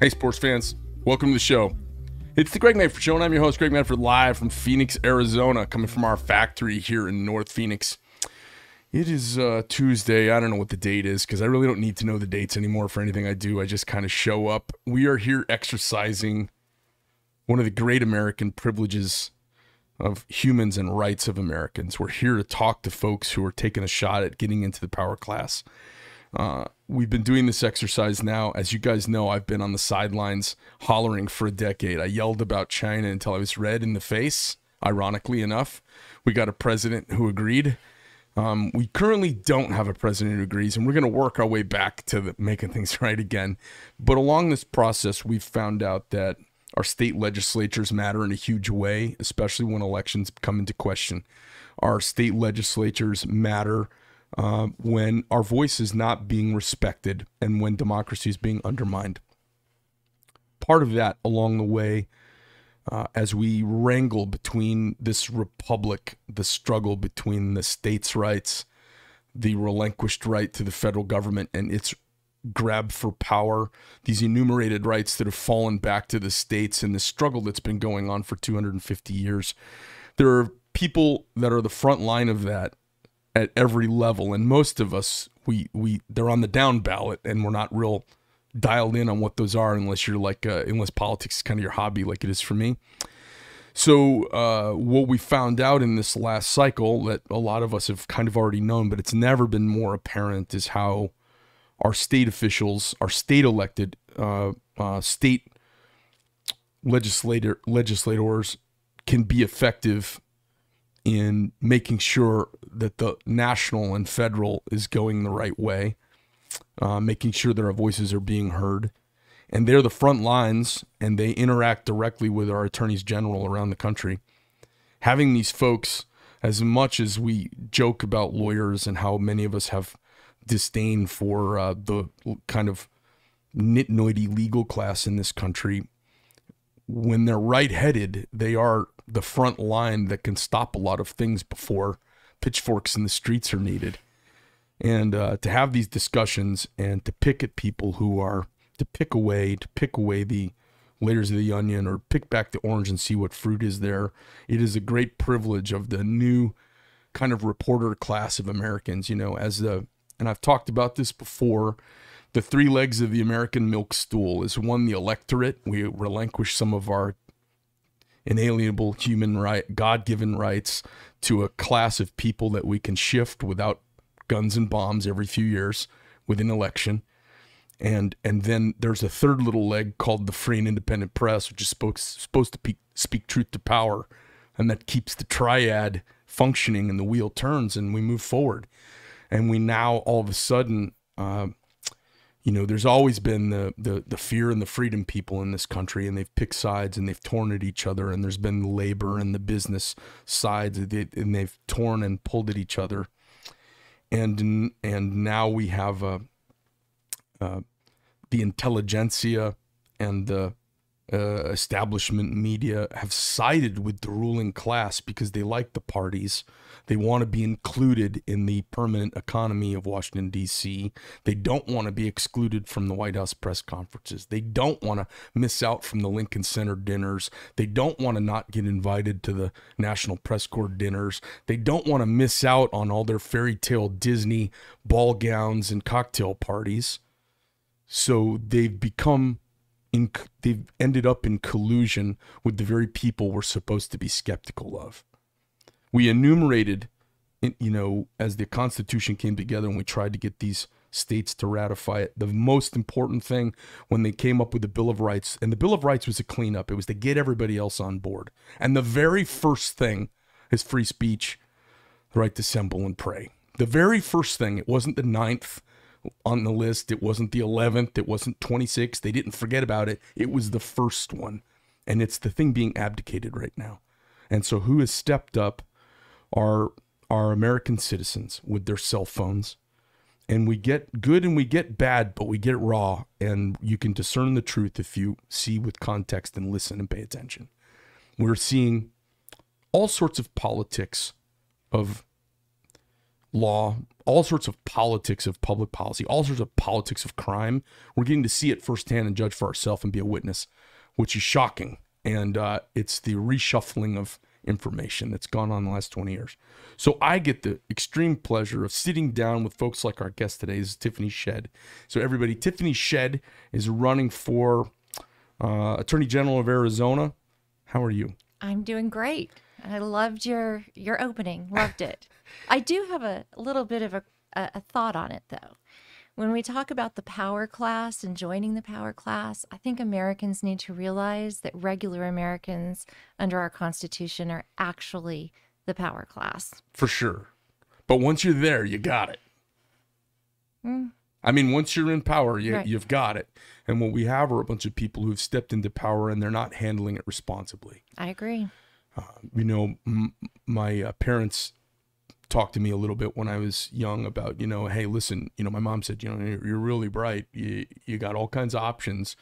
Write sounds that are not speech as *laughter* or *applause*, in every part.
Hey, sports fans, welcome to the show. It's the Greg Manford Show, and I'm your host, Greg Manford, live from Phoenix, Arizona, coming from our factory here in North Phoenix. It is uh, Tuesday. I don't know what the date is because I really don't need to know the dates anymore for anything I do. I just kind of show up. We are here exercising one of the great American privileges of humans and rights of Americans. We're here to talk to folks who are taking a shot at getting into the power class. Uh, we've been doing this exercise now. As you guys know, I've been on the sidelines hollering for a decade. I yelled about China until I was red in the face, ironically enough. We got a president who agreed. Um, we currently don't have a president who agrees, and we're going to work our way back to the, making things *laughs* right again. But along this process, we've found out that our state legislatures matter in a huge way, especially when elections come into question. Our state legislatures matter uh, when our voice is not being respected and when democracy is being undermined. Part of that along the way, uh, as we wrangle between this republic, the struggle between the states' rights, the relinquished right to the federal government, and its grab for power, these enumerated rights that have fallen back to the states, and the struggle that's been going on for 250 years. There are people that are the front line of that at every level, and most of us we we they're on the down ballot, and we're not real dialed in on what those are unless you're like uh, unless politics is kind of your hobby, like it is for me. So uh, what we found out in this last cycle that a lot of us have kind of already known, but it's never been more apparent, is how our state officials, our state elected uh, uh, state legislator legislators can be effective in making sure that the national and federal is going the right way, uh, making sure that our voices are being heard. And they're the front lines and they interact directly with our attorneys general around the country. Having these folks, as much as we joke about lawyers and how many of us have disdain for uh, the kind of nitnoidy legal class in this country, when they're right headed, they are the front line that can stop a lot of things before pitchforks in the streets are needed. And uh, to have these discussions and to pick at people who are to pick away, to pick away the layers of the onion or pick back the orange and see what fruit is there. It is a great privilege of the new kind of reporter class of Americans, you know, as the, and I've talked about this before. The three legs of the American milk stool is one, the electorate. We relinquish some of our inalienable human right, God given rights to a class of people that we can shift without guns and bombs every few years with an election. And and then there's a third little leg called the free and independent press, which is supposed supposed to pe- speak truth to power, and that keeps the triad functioning and the wheel turns and we move forward. And we now all of a sudden uh, you know, there's always been the, the the fear and the freedom people in this country, and they've picked sides and they've torn at each other. And there's been the labor and the business sides, and they've torn and pulled at each other. And and now we have uh, uh, the intelligentsia and the uh, establishment media have sided with the ruling class because they like the parties they want to be included in the permanent economy of Washington, D.C. They don't want to be excluded from the White House press conferences. They don't want to miss out from the Lincoln Center dinners. They don't want to not get invited to the National Press Corps dinners. They don't want to miss out on all their fairy tale Disney ball gowns and cocktail parties. So they've become in, they've ended up in collusion with the very people we're supposed to be skeptical of we enumerated, you know, as the Constitution came together and we tried to get these states to ratify it. The most important thing when they came up with the Bill of Rights, and the Bill of Rights was a cleanup, it was to get everybody else on board. And the very first thing is free speech, the right to assemble and pray. The very first thing, it wasn't the ninth on the list, it wasn't the 11th, it wasn't 26. They didn't forget about it. It was the first one. And it's the thing being abdicated right now. And so, who has stepped up are are American citizens with their cell phones. And we get good and we get bad, but we get raw. And you can discern the truth if you see with context and listen and pay attention. We're seeing all sorts of politics of law, all sorts of politics of public policy, all sorts of politics of crime. We're getting to see it firsthand and judge for ourselves and be a witness, which is shocking. And uh, it's the reshuffling of information that's gone on the last 20 years. So I get the extreme pleasure of sitting down with folks like our guest today this is Tiffany Shedd. So everybody, Tiffany Shedd is running for uh, Attorney General of Arizona. How are you? I'm doing great. I loved your your opening. Loved it. *laughs* I do have a, little bit of a, a, a thought on it though. When we talk about the power class and joining the power class, I think Americans need to realize that regular Americans under our Constitution are actually the power class. For sure. But once you're there, you got it. I mean, once you're in power, you, Right. you've got it. And what we have are a bunch of people who've stepped into power and they're not handling it responsibly. I agree. you know, m- my uh, parents talked to me a little bit when I was young about, you know, hey, listen, you know, my mom said, you know, you're, you're really bright. You, you got all kinds of options,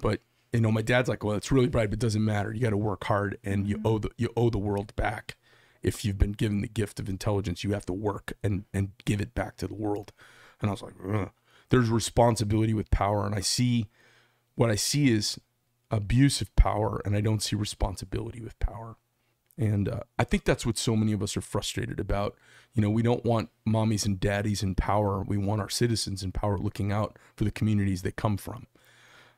but you know, my dad's like, well, it's really bright, but it doesn't matter. You got to work hard and you mm-hmm. owe the, you owe the world back. If you've been given the gift of intelligence, you have to work and, and give it back to the world. And I was like, Ugh. there's responsibility with power. And I see what I see is abuse of power and I don't see responsibility with power. And uh, I think that's what so many of us are frustrated about. You know, we don't want mommies and daddies in power. We want our citizens in power looking out for the communities they come from,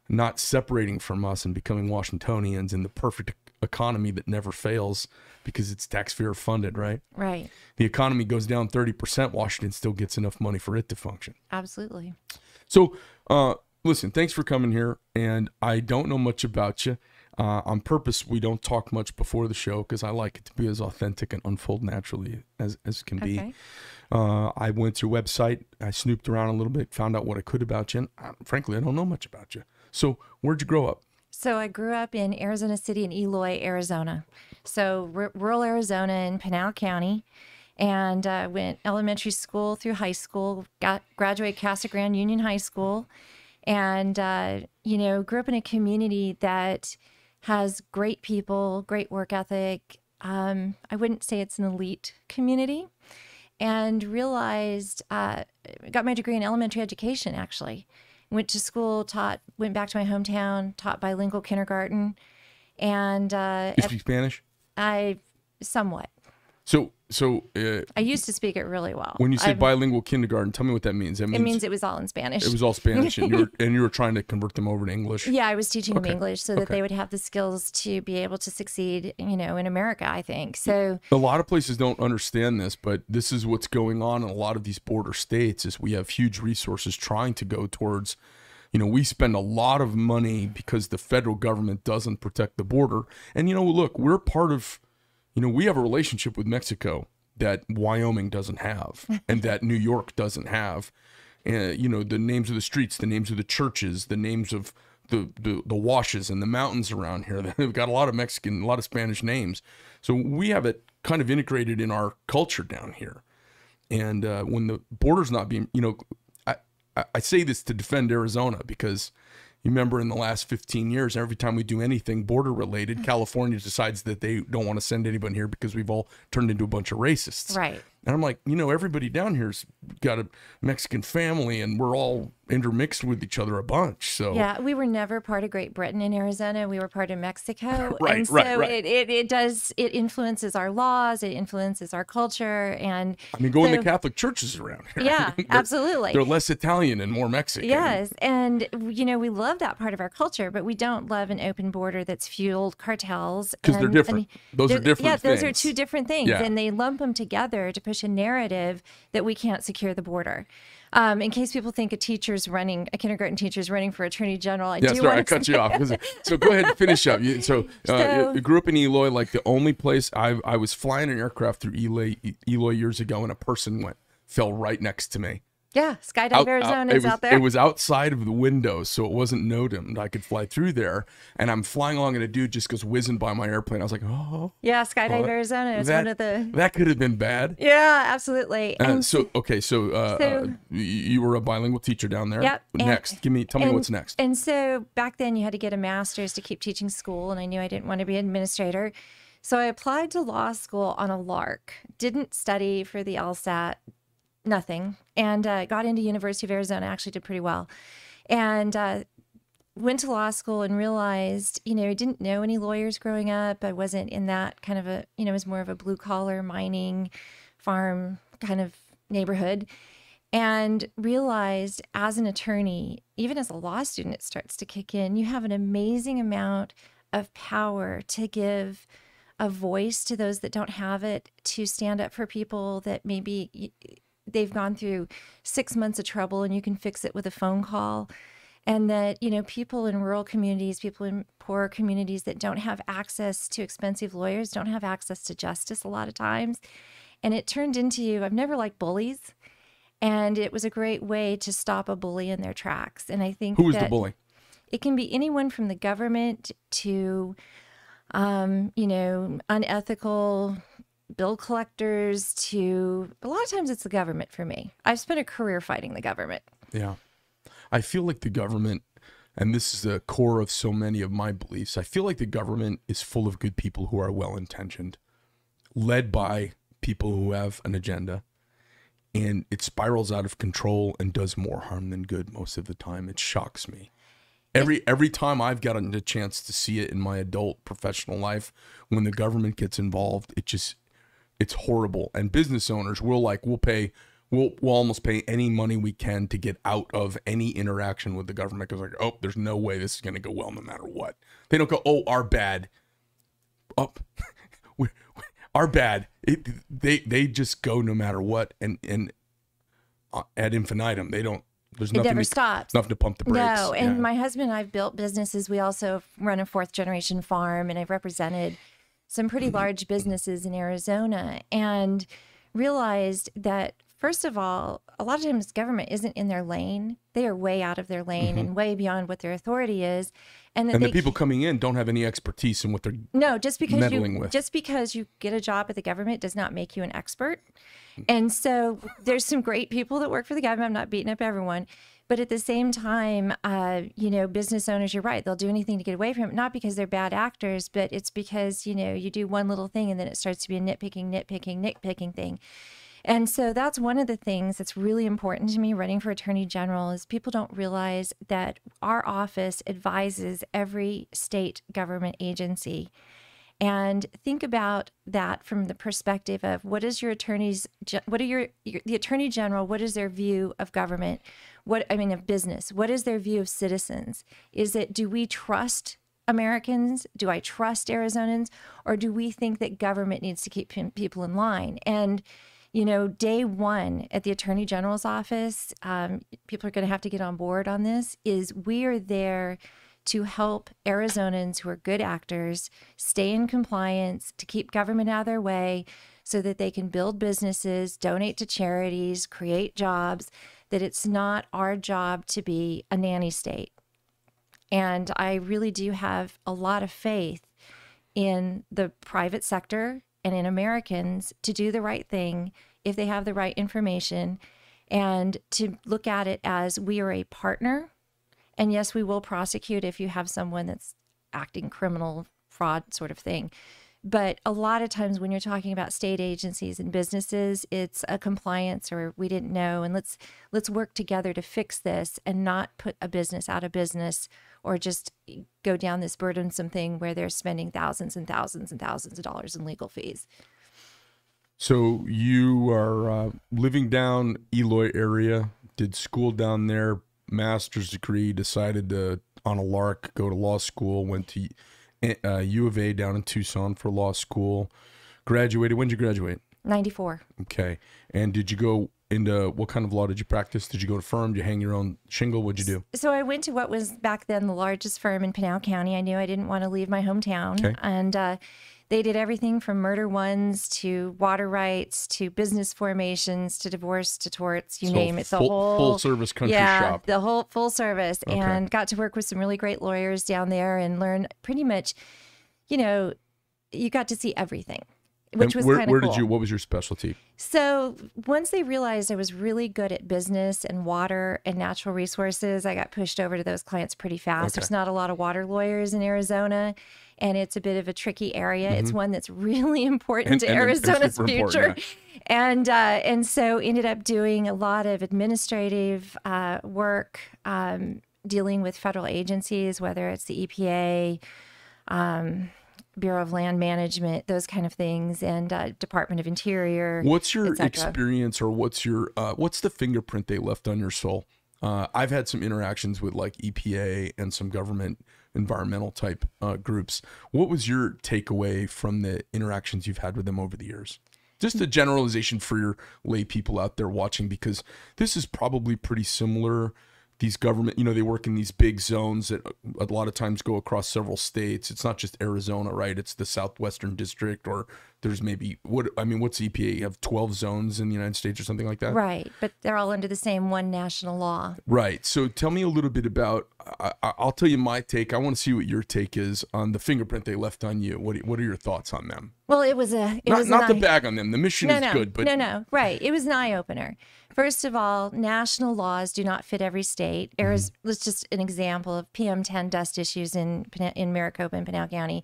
not separating from us and becoming Washingtonians in the perfect economy that never fails because it's taxpayer funded, right? Right. The economy goes down 30%, Washington still gets enough money for it to function. Absolutely. So, uh, listen, thanks for coming here. And I don't know much about you. Uh, on purpose, we don't talk much before the show because I like it to be as authentic and unfold naturally as, as can be. Okay. Uh, I went to your website, I snooped around a little bit, found out what I could about you. And uh, frankly, I don't know much about you. So, where'd you grow up? So I grew up in Arizona City in Eloy, Arizona. So r- rural Arizona in Pinal County, and uh, went elementary school through high school. Got graduated Casa Grande Union High School, and uh, you know grew up in a community that has great people, great work ethic. Um, I wouldn't say it's an elite community, and realized uh, got my degree in elementary education actually went to school taught went back to my hometown taught bilingual kindergarten and uh, You speak Spanish? i somewhat So, so uh, i used to speak it really well when you say I've- bilingual kindergarten, tell me what that means. That it means, means it was all in spanish it was all Spanish, and you were *laughs* and you were trying to convert them over to English. yeah i was teaching Okay. them english so that Okay. they would have the skills to be able to succeed you know in america i think so a lot of places don't understand this but this is what's going on in a lot of these border states is we have huge resources trying to go towards you know we spend a lot of money because the federal government doesn't protect the border and you know look we're part of you know we have a relationship with mexico that wyoming doesn't have *laughs* and that new york doesn't have. Uh, you know the names of the streets the names of the churches the names of the, the the washes and the mountains around here *laughs* they've got a lot of mexican a lot of spanish names. So we have it kind of integrated in our culture down here. And uh, when the border's not being you know I, I i say this to defend arizona because you remember in the last 15 years every time we do anything border related mm. california decides that they don't want to send anybody here because we've all turned into a bunch of racists. Right and I'm like, you know, everybody down here's got a Mexican family and we're all intermixed with each other a bunch. So Yeah, we were never part of Great Britain in Arizona. We were part of Mexico. *laughs* Right, and so right, right. It, it, it does, it influences our laws, it influences our culture. And I mean, going so- to Catholic churches around here. yeah, *laughs* they're, absolutely. They're less Italian and more Mexican. Yes. And, you know, we love that part of our culture, but we don't love an open border that's fueled cartels. 'Cause they're different. and Those are they're- different Yeah, those are two different things. Yeah. And they lump them together to push a narrative that we can't secure the border. Um, in case people think a teacher's running, a kindergarten teacher's running for attorney general, I Yeah, do sorry, I want to cut you off. *laughs* So go ahead and finish up. You, so, uh, So- you grew up in Eloy, like the only place I I was flying an aircraft through Eloy Eloy years ago, and a person went fell right next to me. Yeah, Skydive Out- out- Arizona it is was, out there. It was outside of the window, so it wasn't noted. I could fly through there, and I'm flying along, and a dude just goes whizzing by my airplane. I was like, oh, yeah, Skydive Arizona is that, one of the. that could have been bad. Yeah, absolutely. Uh, And so okay, so, uh, So- uh, you were a bilingual teacher down there. Yep, and- Next, give me, tell me and- what's next. And so back then you had to get a master's to keep teaching school, and I knew I didn't want to be an administrator. So I applied to law school on a lark. Didn't study for the LSAT. Nothing, and uh, got into University of Arizona. Actually, did pretty well, and uh, went to law school and realized, you know, I didn't know any lawyers growing up. I wasn't in that kind of a, you know, it was more of a blue collar mining farm kind of neighborhood. And realized as an attorney, even as a law student, it starts to kick in. You have an amazing amount of power to give a voice to those that don't have it, to stand up for people that maybe they've gone through six months of trouble and you can fix it with a phone call. And that you know people in rural communities people in poor communities that don't have access to expensive lawyers don't have access to justice a lot of times. And it turned into you, i've never liked bullies. And it was a great way to stop a bully in their tracks. And i think who is the bully? it can be anyone from the government to um, you know unethical bill collectors to a lot of times it's the government for me i've spent a career fighting the government yeah I feel like the government, and this is the core of so many of my beliefs, I feel like the government is full of good people who are well intentioned, led by people who have an agenda. And it spirals out of control and does more harm than good most of the time. It shocks me. Every every time I've gotten a chance to see it in my adult professional life, when the government gets involved, it just it's horrible. And business owners will like we'll pay we'll we'll almost pay any money we can to get out of any interaction with the government because like oh there's no way this is going to go well no matter what they don't go oh our bad up *laughs* oh, our bad it, they they just go no matter what and and uh, ad infinitum they don't there's nothing it never to, stops. Nothing to pump the brakes. No, and yeah. my husband and I've built businesses. We also run a fourth generation farm, and I've represented some pretty large businesses in Arizona, and realized that First of all, a lot of times government isn't in their lane. They are way out of their lane mm-hmm. and way beyond what their authority is. And, and the people coming in don't have any expertise in what they're no just because you with. just because you get a job at the government does not make you an expert. And so there's some great people that work for the government. I'm not beating up everyone, but at the same time, uh, you know, business owners, you're right. They'll do anything to get away from it, not because they're bad actors, but it's because you know you do one little thing and then it starts to be a nitpicking, nitpicking, nitpicking thing. And so that's one of the things that's really important to me running for attorney general is people don't realize that our office advises every state government agency. And think about that from the perspective of what is your attorney's what are your, your the attorney general what is their view of government? What I mean of business. What is their view of citizens? Is it do we trust Americans? Do I trust Arizonans? Or do we think that government needs to keep people in line? And you know, day one at the Attorney General's office, um, people are going to have to get on board on this, is we are there to help Arizonans who are good actors stay in compliance, to keep government out of their way so that they can build businesses, donate to charities, create jobs, that it's not our job to be a nanny state. And I really do have a lot of faith in the private sector and in Americans to do the right thing if they have the right information and to look at it as we are a partner. And yes, we will prosecute if you have someone that's acting criminal fraud sort of thing. But a lot of times when you're talking about state agencies and businesses, it's a compliance or we didn't know and let's let's work together to fix this and not put a business out of business or just go down this burdensome thing where they're spending thousands and thousands and thousands of dollars in legal fees. So you are uh, living down Eloy area, did school down there, master's degree, decided to on a lark go to law school, went to uh, U of A down in Tucson for law school, graduated. When did you graduate? 94. Okay. And did you go into what kind of law did you practice? Did you go to firm? Did you hang your own shingle? What'd you do? So I went to what was back then the largest firm in Pinal County. I knew I didn't want to leave my hometown. Okay. And uh, they did everything from murder ones to water rights to business formations to divorce to torts, you so name it. The full, whole full service country yeah, shop. The whole full service. Okay. And got to work with some really great lawyers down there and learn pretty much, you know, you got to see everything which was where, kind of where cool. did you what was your specialty so once they realized i was really good at business and water and natural resources i got pushed over to those clients pretty fast okay. there's not a lot of water lawyers in arizona and it's a bit of a tricky area mm-hmm. it's one that's really *laughs* important and, to and, arizona's future yeah. and uh, and so ended up doing a lot of administrative uh, work, um, dealing with federal agencies, whether it's the EPA. Um, Bureau of Land Management, those kind of things, and uh, Department of Interior. What's your experience, or what's your uh, what's the fingerprint they left on your soul? Uh, I've had some interactions with like EPA and some government environmental type uh, groups. What was your takeaway from the interactions you've had with them over the years? Just a generalization for your lay people out there watching, because this is probably pretty similar. These government, you know, they work in these big zones that a lot of times go across several states. It's not just Arizona, right? It's the southwestern district, or there's maybe what I mean, what's EPA? You have 12 zones in the United States or something like that? Right, but they're all under the same one national law. Right. So tell me a little bit about. I, I- I'll tell you my take. I want to see what your take is on the fingerprint they left on you. What What are your thoughts on them? Well, it was a it Not, was not an the eye- bag on them. The mission no, is no, good, but no, no, right. It was an eye opener. First of all, national laws do not fit every state. Mm-hmm. Let's just an example of PM10 dust issues in in Maricopa and Pinal County.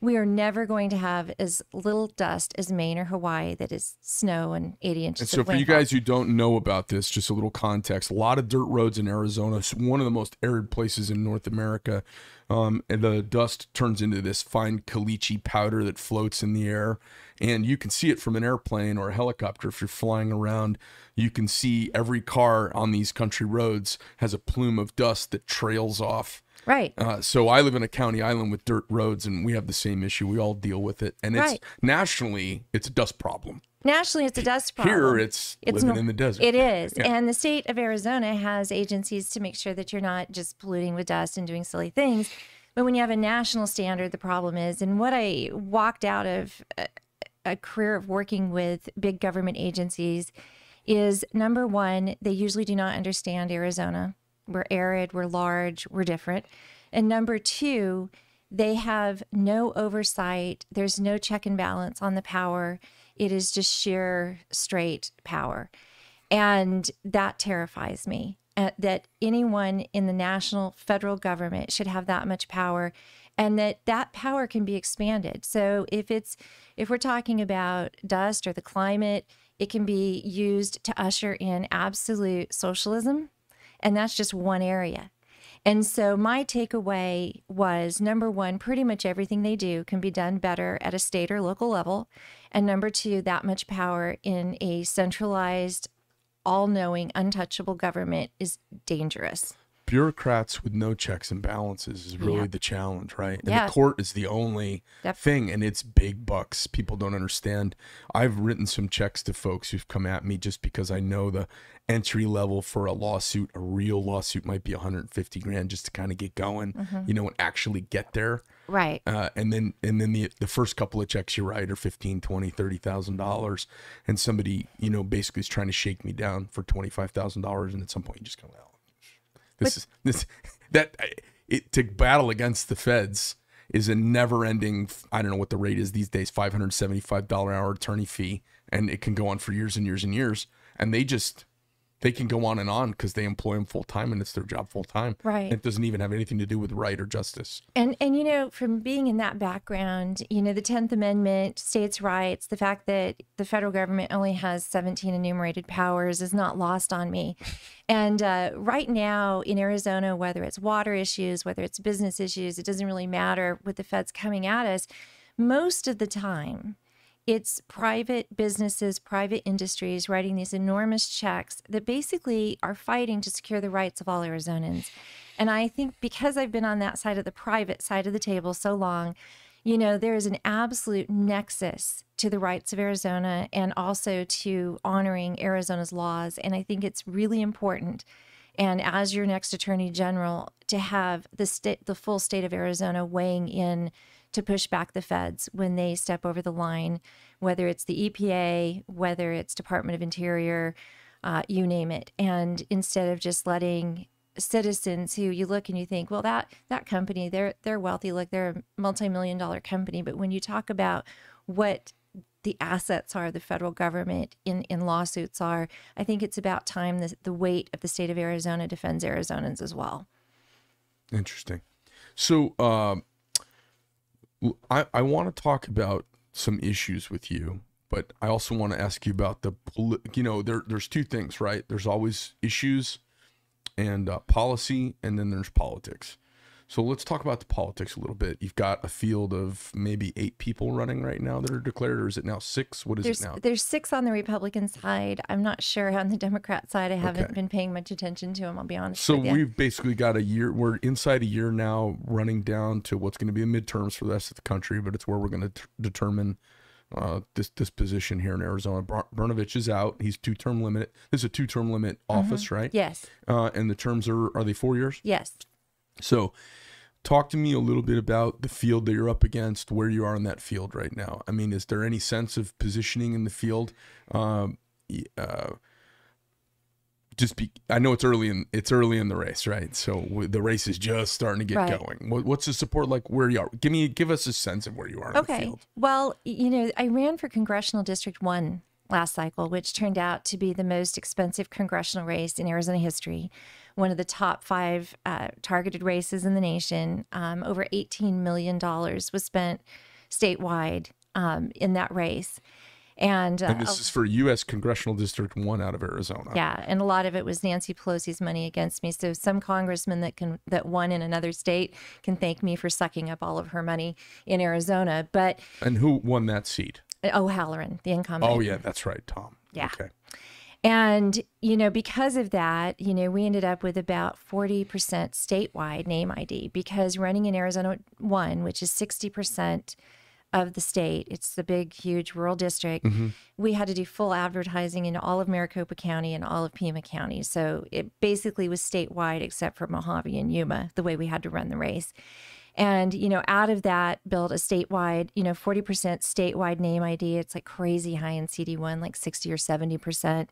We are never going to have as little dust as Maine or Hawaii that is snow and 80 inches. And so, for you guys who don't know about this, just a little context: a lot of dirt roads in Arizona. It's one of the most arid places in North America. Um, and the dust turns into this fine caliche powder that floats in the air, and you can see it from an airplane or a helicopter if you're flying around. You can see every car on these country roads has a plume of dust that trails off. Right, Uh, so I live in a county island with dirt roads, and we have the same issue. We all deal with it, and it's Right. nationally it's a dust problem. nationally it's a dust problem. Here, it's, living nor- in the desert. It is. And the state of Arizona has agencies to make sure that you're not just polluting with dust and doing silly things. But when you have a national standard, the problem is, and what I walked out of a, a career of working with big government agencies is number one, they usually do not understand Arizona. We're arid, we're large, we're different. And number two, they have no oversight. There's no check and balance on the power. It is just sheer straight power. And that terrifies me uh, that anyone in the national federal government should have that much power and that that power can be expanded. So if it's if we're talking about dust or the climate, it can be used to usher in absolute socialism and that's just one area. And so my takeaway was number one, pretty much everything they do can be done better at a state or local level. And number two, that much power in a centralized, all knowing, untouchable government is dangerous. Bureaucrats with no checks and balances is really Yeah. the challenge, right? And Yeah. the court is the only Def- thing, and it's big bucks. People don't understand. I've written some checks to folks who've come at me just because I know the entry level for a lawsuit, a real lawsuit, might be 150 grand just to kind of get going, Mm-hmm. you know, and actually get there. Right. Uh, and then and then the the first couple of checks you write are 15 20 30000 dollars and somebody you know basically is trying to shake me down for $25000 and at some point you just go well this is this *laughs* that it to battle against the feds is a never ending i don't know what the rate is these days $575 hour attorney fee and it can go on for years and years and years and they just they can go on and on because they employ them full time and it's their job full time Right. it doesn't even have anything to do with right or justice And and you know, from being in that background, you know, the Tenth Amendment, states' rights, the fact that the federal government only has 17 enumerated powers is not lost on me. *laughs* And uh, right now in Arizona, whether it's water issues, whether it's business issues, it doesn't really matter with the feds coming at us. Most of the time, it's private businesses, private industries writing these enormous checks that basically are fighting to secure the rights of all Arizonans. And I think because I've been on that side of the private side of the table so long, you know, there is an absolute nexus to the rights of Arizona and also to honoring Arizona's laws. And I think it's really important. And as your next attorney general, to have the state, the full state of Arizona weighing in to push back the feds when they step over the line, whether it's the EPA, whether it's Department of Interior, uh, you name it. And instead of just letting citizens who you look and you think, well, that that company, they're they're wealthy, like they're a multi-million dollar company. But when you talk about what the assets are the federal government in, in lawsuits are, I think it's about time the, the weight of the state of Arizona defends Arizonans as well. Interesting. So um, I I want to talk about some issues with you but I also want to ask you about the, you know, there there's two things, right? There's always issues and uh, policy, and then there's politics. So let's talk about the politics a little bit. You've got a field of maybe eight people running right now that are declared, or is it now six? What is There's it now? there's six on the Republican side. I'm not sure on the Democrat side. I haven't Okay. been paying much attention to them. I'll be honest. So with you. we've basically got a year. We're inside a year now, running down to what's going to be the midterms for the rest of the country. But it's where we're going to determine uh, this this position here in Arizona. Br- Brnovich is out. He's two term limit. This is a two term limit office, right? yes, Uh, and the terms are are they four years? yes. So, talk to me a little bit about the field that you're up against, where you are in that field right now. I mean, is there any sense of positioning in the field? Um, uh, just be, I know it's early in it's early in the race, right? So w- the race is just starting to get Right. going. What, what's the support like? Where you are? Give me give us a sense of where you are in the Okay. field. Well, you know, I ran for congressional district one last cycle, which turned out to be the most expensive congressional race in Arizona history. One of the top five uh, targeted races in the nation. Um, over $18 million was spent statewide um, in that race. And, uh, And this is for U.S. Congressional District One out of Arizona. yeah, and a lot of it was Nancy Pelosi's money against me. So some congressman that can that won in another state can thank me for sucking up all of her money in Arizona. But And who won that seat? O'Halleran, the incumbent. Oh yeah, that's right, Tom. Yeah. Okay. And, you know, because of that, you know, we ended up with about 40% statewide name ID because running in Arizona 1, which is 60% of the state, it's the big, huge rural district, mm-hmm. we had to do full advertising in all of Maricopa County and all of Pima County. So it basically was statewide except for Mohave and Yuma, the way we had to run the race. And, you know, out of that, build a statewide, you know, 40% statewide name ID. It's like crazy high in CD1, like 60 or 70%.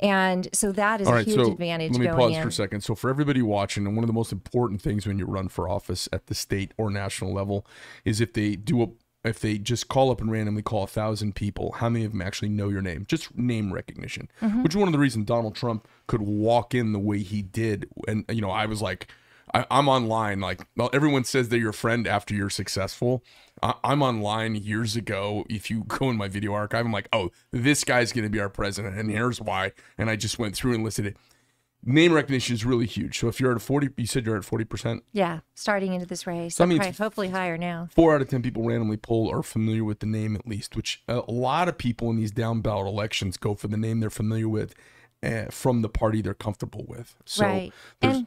And so that is a huge so advantage let me pause in. for a second. So for everybody watching, and one of the most important things when you run for office at the state or national level is if they do a if they just call up and randomly call a thousand people, how many of them actually know your name? Just name recognition, Mm-hmm. which is one of the reasons Donald Trump could walk in the way he did. And you know, I was like, I, I'm online. Like, well, everyone says they're your friend after you're successful. I, I'm online years ago. If you go in my video archive, I'm like, oh, this guy's going to be our president, and here's why. And I just went through and listed it. Name recognition is really huge. So if you're at a 40, you said you're at 40 percent. Yeah, starting into this race. So means- probably, hopefully higher now. Four out of ten people randomly poll are familiar with the name at least, which a lot of people in these down ballot elections go for the name they're familiar with uh, from the party they're comfortable with. So right. And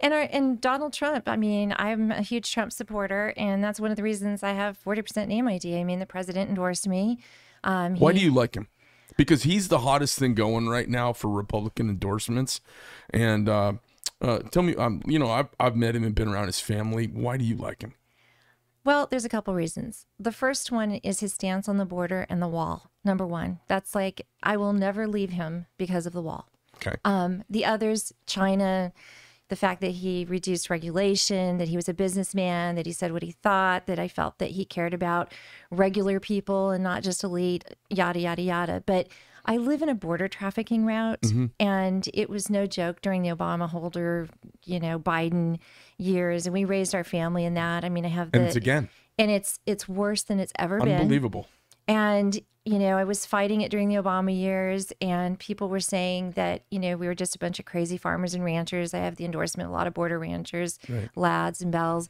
and our, and Donald Trump. I mean, I'm a huge Trump supporter, and that's one of the reasons I have 40% name ID. I mean, the president endorsed me. Um, Why do you like him? Because he's the hottest thing going right now for Republican endorsements. And uh, uh, tell me, um, you know, I've, I've met him and been around his family. Why do you like him? Well, there's a couple reasons. The first one is his stance on the border and the wall. Number one, that's like I will never leave him because of the wall. Okay. Um, the others, China, the fact that he reduced regulation, that he was a businessman, that he said what he thought, that I felt that he cared about regular people and not just elite, yada, yada, yada. But I live in a border trafficking route, mm-hmm. and it was no joke during the Obama holder, you know, Biden years, and we raised our family in that. I mean, I have the, and it's again, and it's it's worse than it's ever been. unbelievable. And, you know, I was fighting it during the Obama years, and people were saying that, you know, we were just a bunch of crazy farmers and ranchers. I have the endorsement a lot of border ranchers, lads and bells.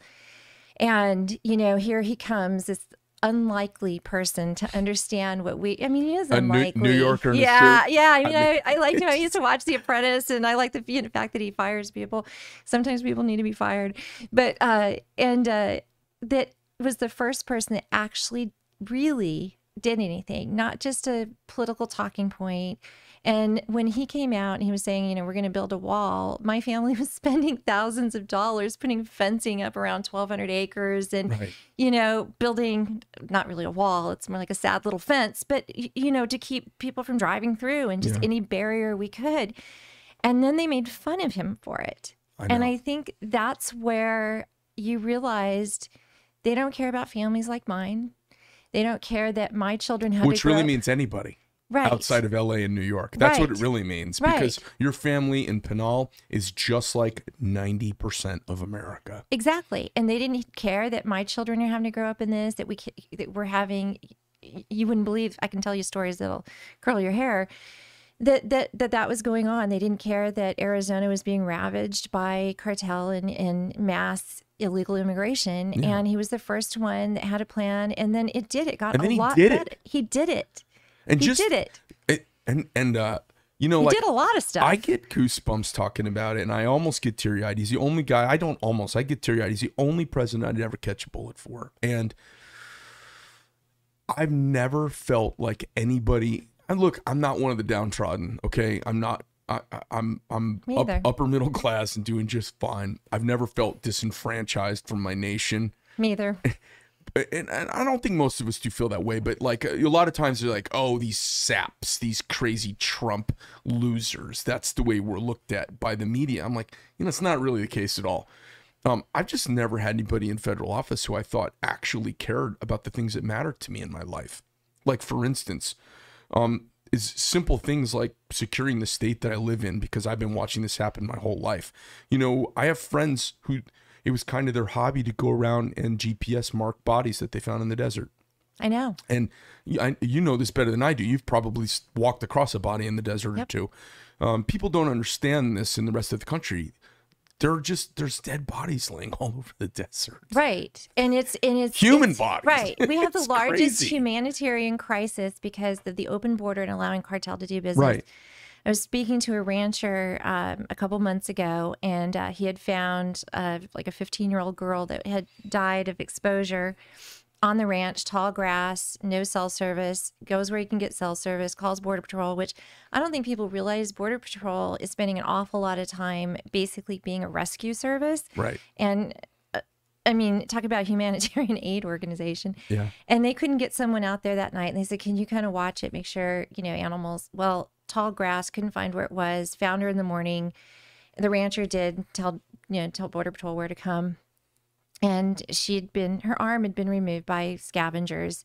And, you know, here he comes, this unlikely person to understand what we, I mean, he is A New- unlikely. New Yorker a yeah, suit. yeah. I mean, I, I liked him. I used to watch The Apprentice, and I like the you know, fact that he fires people. Sometimes people need to be fired. But, uh, and uh, that was the first person that actually really did anything, not just a political talking point. And when he came out and he was saying, you know, we're going to build a wall, my family *laughs* was spending thousands of dollars putting fencing up around 1,200 acres and, Right. you know, building not really a wall, it's more like a sad little fence, but, you know, to keep people from driving through and just Yeah. any barrier we could. And then they made fun of him for it. I and. I think that's where you realized they don't care about families like mine. They don't care that my children have Which to really up- means anybody. right. outside of LA and New York. That's what it really means Right. because your family in Pinal is just like 90% of America. Exactly. And they didn't care that my children are having to grow up in this, that we that we're having you wouldn't believe. I can tell you stories that'll curl your hair. That, that that that was going on. They didn't care that Arizona was being ravaged by cartel and, and mass illegal immigration, Yeah. and he was the first one that had a plan. And then it did. It got And a he lot did it. He did it. And he just did it. it- and and uh, you know, He like did a lot of stuff. I get goosebumps talking about it, and I almost get teary eyed. He's the only guy. I don't almost. I get teary eyed. He's the only president I'd ever catch a bullet for, and I've never felt like anybody. And look, I'm not one of the downtrodden. Okay, I'm not. I, I- I'm I'm up, upper middle class and doing just fine. I've never felt disenfranchised from my nation Me either. *laughs* and, and I don't think most of us do feel that way, but like a, a lot of times they're like, oh, these saps, these crazy Trump losers. That's the way we're looked at by the media. I'm like, you know, it's not really the case at all. Um, I've just never had anybody in federal office who I thought actually cared about the things that mattered to me in my life. Like, for instance, um, is simple things like securing the state that I live in because I've been watching this happen my whole life. You know, I have friends who it was kind of their hobby to go around and GPS mark bodies that they found in the desert. I know. And you, I, you know this better than I do. You've probably walked across a body in the desert or two. Um, people don't understand this in the rest of the country. There are just there's dead bodies laying all over the desert. Right. And it's and it's Human it's- bodies. Right. We have *laughs* the largest crazy. humanitarian crisis because of the open border and allowing cartel to do business. Right. I was speaking to a rancher um, a couple months ago, and uh, he had found uh, like a 15 year old girl that had died of exposure on the ranch, tall grass, no cell service, goes where he can get cell service, calls Border Patrol, which I don't think people realize Border Patrol is spending an awful lot of time basically being a rescue service. Right. And uh, I mean, talk about *laughs* humanitarian aid organization. Yeah. And they couldn't get someone out there that night. And they said, Can you kind of watch it, make sure, you know, animals, well, tall grass, couldn't find where it was, found her in the morning. The rancher did tell, you know, tell Border Patrol where to come. And she'd been, her arm had been removed by scavengers.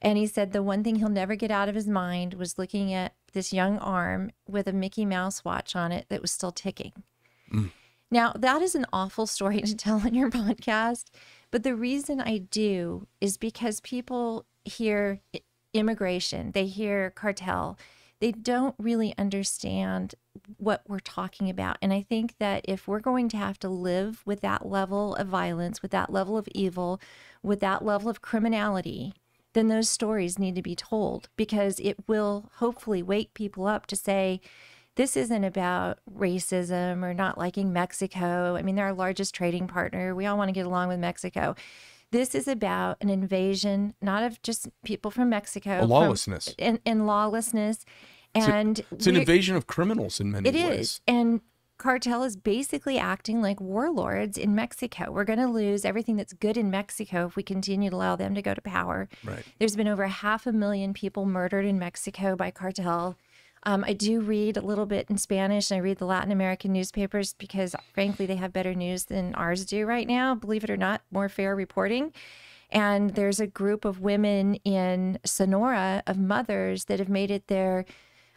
And he said the one thing he'll never get out of his mind was looking at this young arm with a Mickey Mouse watch on it that was still ticking. Mm. Now, that is an awful story *laughs* to tell on your podcast, but the reason I do is because people hear immigration, they hear cartel, they don't really understand what we're talking about. And I think that if we're going to have to live with that level of violence, with that level of evil, with that level of criminality, then those stories need to be told because it will hopefully wake people up to say, this isn't about racism or not liking Mexico. I mean, they're our largest trading partner. We all want to get along with Mexico. This is about an invasion, not of just people from Mexico, A from- lawlessness. and, and lawlessness. And It's an we're- invasion of criminals in many it ways. is. And cartel is basically acting like warlords in Mexico. We're going to lose everything that's good in Mexico if we continue to allow them to go to power. Right. There's been over half a million people murdered in Mexico by cartel. Um, I do read a little bit in Spanish and I read the Latin American newspapers because, frankly, they have better news than ours do right now. Believe it or not, more fair reporting. And there's a group of women in Sonora of mothers that have made it their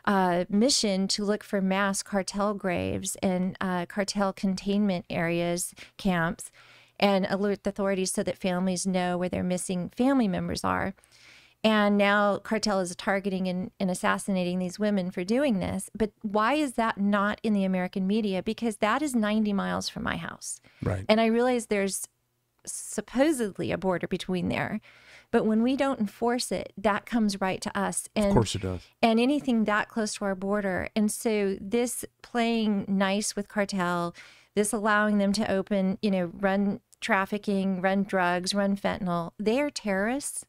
uh, mission to look for mass cartel graves and uh, cartel containment areas, camps, and alert the authorities so that families know where their missing family members are. And now cartel is targeting and, and assassinating these women for doing this. But why is that not in the American media? Because that is 90 miles from my house. Right. And I realize there's supposedly a border between there. But when we don't enforce it, that comes right to us. And Of course it does. and anything that close to our border. And so this playing nice with cartel, this allowing them to open, you know, run trafficking, run drugs, run fentanyl, they are terrorists.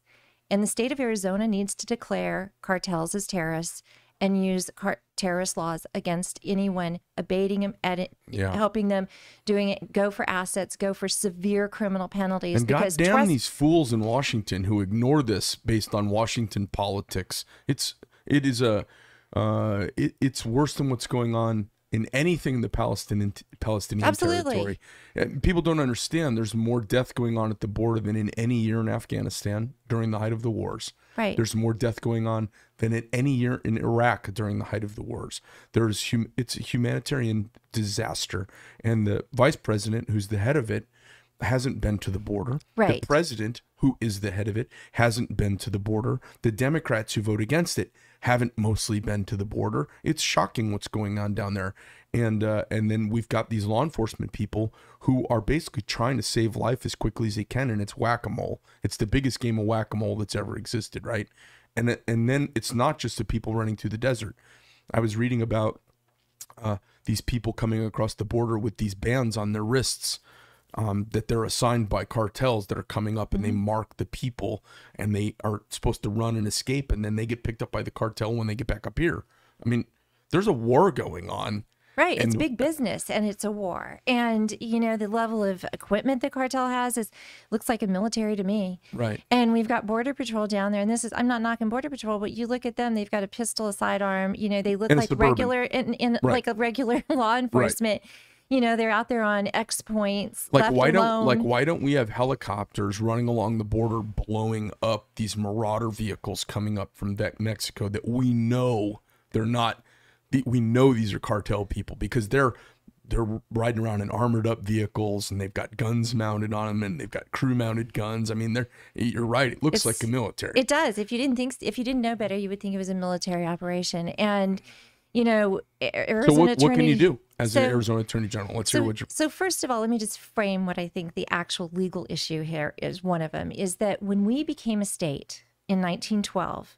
And the state of Arizona needs to declare cartels as terrorists and use car- terrorist laws against anyone abating them, edit, Yeah. helping them, doing it, go for assets, go for severe criminal penalties. And because goddamn trust- these fools in Washington who ignore this based on Washington politics. It's it is a uh, it, it's worse than what's going on in anything in the Palestinian Palestinian Absolutely. territory. People don't understand. There's more death going on at the border than in any year in Afghanistan during the height of the wars. Right. There's more death going on than at any year in Iraq during the height of the wars. There's hum- it's a humanitarian disaster, and the vice president, who's the head of it, hasn't been to the border. Right. The president, who is the head of it, hasn't been to the border. The Democrats who vote against it haven't mostly been to the border. It's shocking what's going on down there. And uh, and then we've got these law enforcement people who are basically trying to save life as quickly as they can, and it's whack a mole. It's the biggest game of whack a mole that's ever existed, right? And and then it's not just the people running through the desert. I was reading about uh, these people coming across the border with these bands on their wrists um, that they're assigned by cartels that are coming up and they mark the people and they are supposed to run and escape and then they get picked up by the cartel when they get back up here. I mean, there's a war going on. Right. It's big business and it's a war. And, you know, the level of equipment the cartel has is looks like a military to me. Right. And we've got Border Patrol down there. And this is, I'm not knocking Border Patrol, but you look at them, they've got a pistol, a sidearm. You know, they look And like regular, in, in Right. like a regular *laughs* law enforcement. You know, they're out there on X points. Like why don't like why don't we have helicopters running along the border blowing up these marauder vehicles coming up from Mexico that we know they're not we know these are cartel people because they're they're riding around in armored up vehicles and they've got guns mounted on them and they've got crew mounted guns. I mean, they're you're right. It looks It's- like a military. It does. If you didn't think, if you didn't know better, you would think it was a military operation. And, you know, Arizona so what, what can attorney- you do as So- an Arizona Attorney General? Let's So, hear what you so first of all, let me just frame what I think the actual legal issue here is. One of them is that when we became a state in 1912,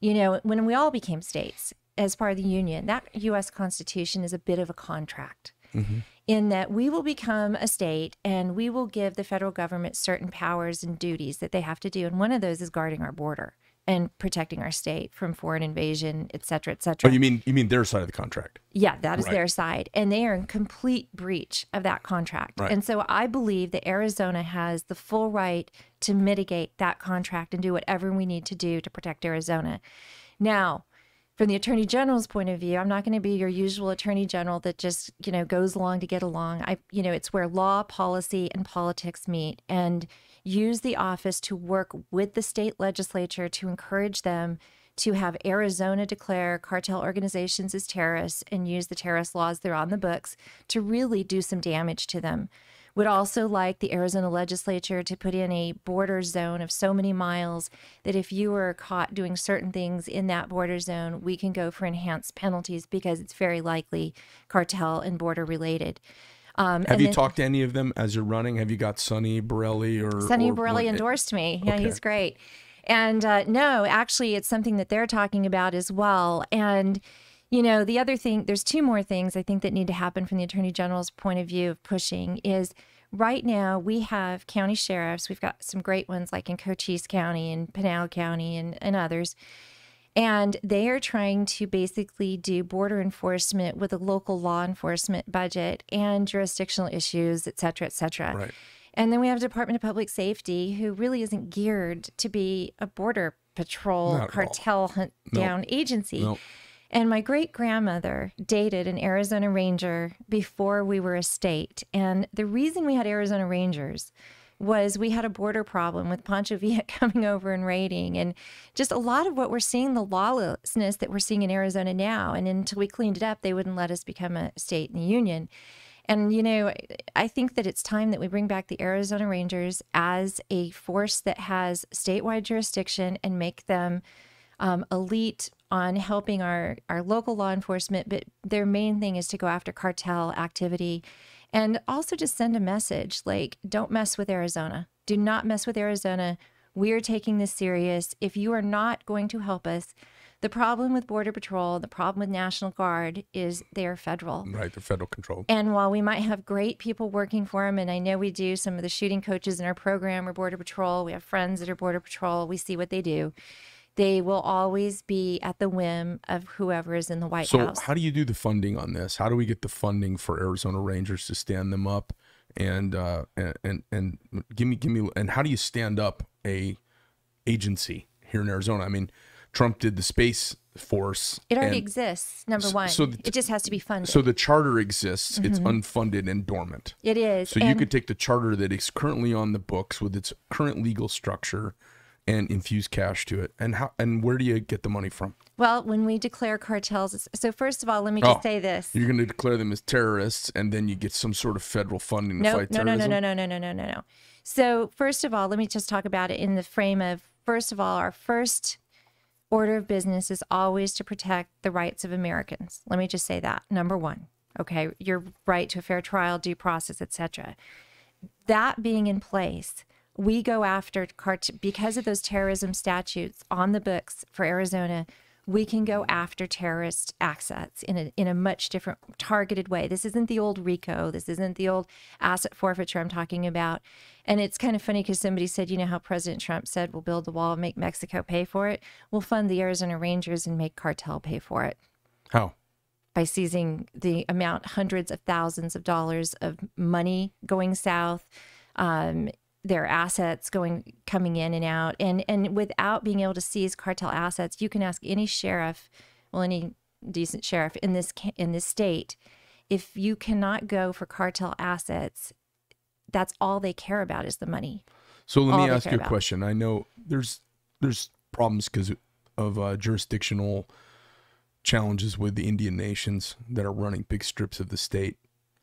you know, when we all became states as part of the Union, that U.S. Constitution is a bit of a contract. Mm-hmm. In that we will become a state and we will give the federal government certain powers and duties that they have to do. And one of those is guarding our border and protecting our state from foreign invasion, et cetera, et cetera. Oh, you mean you mean their side of the contract? Yeah, that is Right. their side. And they are in complete breach of that contract. Right. And so I believe that Arizona has the full right to mitigate that contract and do whatever we need to do to protect Arizona. Now, from the attorney general's point of view, I'm not going to be your usual attorney general that just, you know, goes along to get along. I, you know, it's where law, policy, and politics meet and use the office to work with the state legislature to encourage them to have Arizona declare cartel organizations as terrorists and use the terrorist laws that are on the books to really do some damage to them. Would also like the Arizona legislature to put in a border zone of so many miles that if you were caught doing certain things in that border zone, we can go for enhanced penalties because it's very likely cartel and border related. Um, Have you then- talked to any of them as you're running? Have you got Sonny Borrelli or Sonny or Borrelli what- endorsed me. Yeah, Okay. he's great. And uh, no, actually, it's something that they're talking about as well. And, you know, the other thing, there's two more things I think that need to happen from the Attorney General's point of view of pushing is right now we have county sheriffs. We've got some great ones like in Cochise County and Pinal County and, and others. And they are trying to basically do border enforcement with a local law enforcement budget and jurisdictional issues, et cetera, et cetera. Right. And then we have Department of Public Safety, who really isn't geared to be a border patrol Not cartel hunt down agency. Nope. And my great grandmother dated an Arizona Ranger before we were a state. And the reason we had Arizona Rangers was we had a border problem with Pancho Villa *laughs* coming over and raiding, and just a lot of what we're seeing, the lawlessness that we're seeing in Arizona now. And until we cleaned it up, they wouldn't let us become a state in the union. And, you know, I think that it's time that we bring back the Arizona Rangers as a force that has statewide jurisdiction and make them um, elite on helping our, our local law enforcement. But their main thing is to go after cartel activity and also just send a message like, don't mess with Arizona. Do not mess with Arizona. We are taking this serious. If you are not going to help us, the problem with Border Patrol, the problem with National Guard is they are federal. Right, the federal control. And while we might have great people working for them, and I know we do, some of the shooting coaches in our program are Border Patrol. We have friends that are Border Patrol. We see what they do. They will always be at the whim of whoever is in the White So, House. So, how do you do the funding on this? How do we get the funding for Arizona Rangers to stand them up? And uh, and and and give me give me and how do you stand up a agency here in Arizona? I mean, Trump did the space force. it already exists, number one. so the- it just has to be funded. So the charter exists. It's unfunded and dormant. it is. So you could take the charter that is currently on the books with its current legal structure and infuse cash to it. And how and where do you get the money from? Well, when we declare cartels, so first of all, let me just Oh, say this. You're going to declare them as terrorists, and then you get some sort of federal funding to No, fight no, no, terrorism. no, no, no, no, no, no, no, no. So first of all, let me just talk about it in the frame of first of all, our first order of business is always to protect the rights of Americans. Let me just say that. Number one, okay, your right to a fair trial, due process, etc. That being in place, we go after cart because of those terrorism statutes on the books for Arizona. We can go after terrorist assets in a in a much different targeted way. This isn't the old RICO. This isn't the old asset forfeiture I'm talking about. And it's kind of funny because somebody said, you know how President Trump said, "We'll build the wall, make Mexico pay for it." We'll fund the Arizona Rangers and make cartel pay for it How? by seizing the amount hundreds of thousands of dollars of money going south um, their assets going coming in and out and and without being able to seize cartel assets you can ask any sheriff well any decent sheriff in this in this state if you cannot go for cartel assets that's all they care about is the money So let all me ask you a about. question. I know there's there's problems because of uh, jurisdictional challenges with the Indian nations that are running big strips of the state.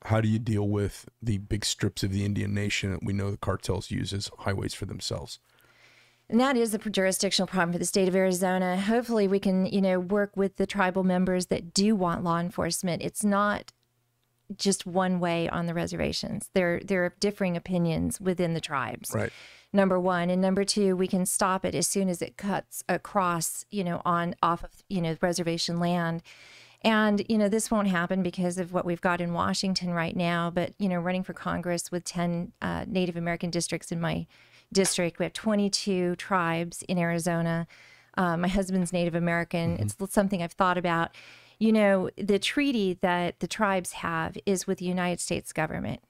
How do you deal with the big strips of the Indian nation that we know the cartels use as highways for themselves? And that is the jurisdictional problem for the state of Arizona. Hopefully, we can, you know, work with the tribal members that do want law enforcement. It's not just one way on the reservations. There, there are differing opinions within the tribes. Right. Number one, and number two, we can stop it as soon as it cuts across, you know, on off of, you know, reservation land. And, you know, this won't happen because of what we've got in Washington right now. But, you know, running for Congress with 10 uh, Native American districts in my district, we have 22 tribes in Arizona. Uh, my husband's Native American. It's something I've thought about. You know, the treaty that the tribes have is with the United States government.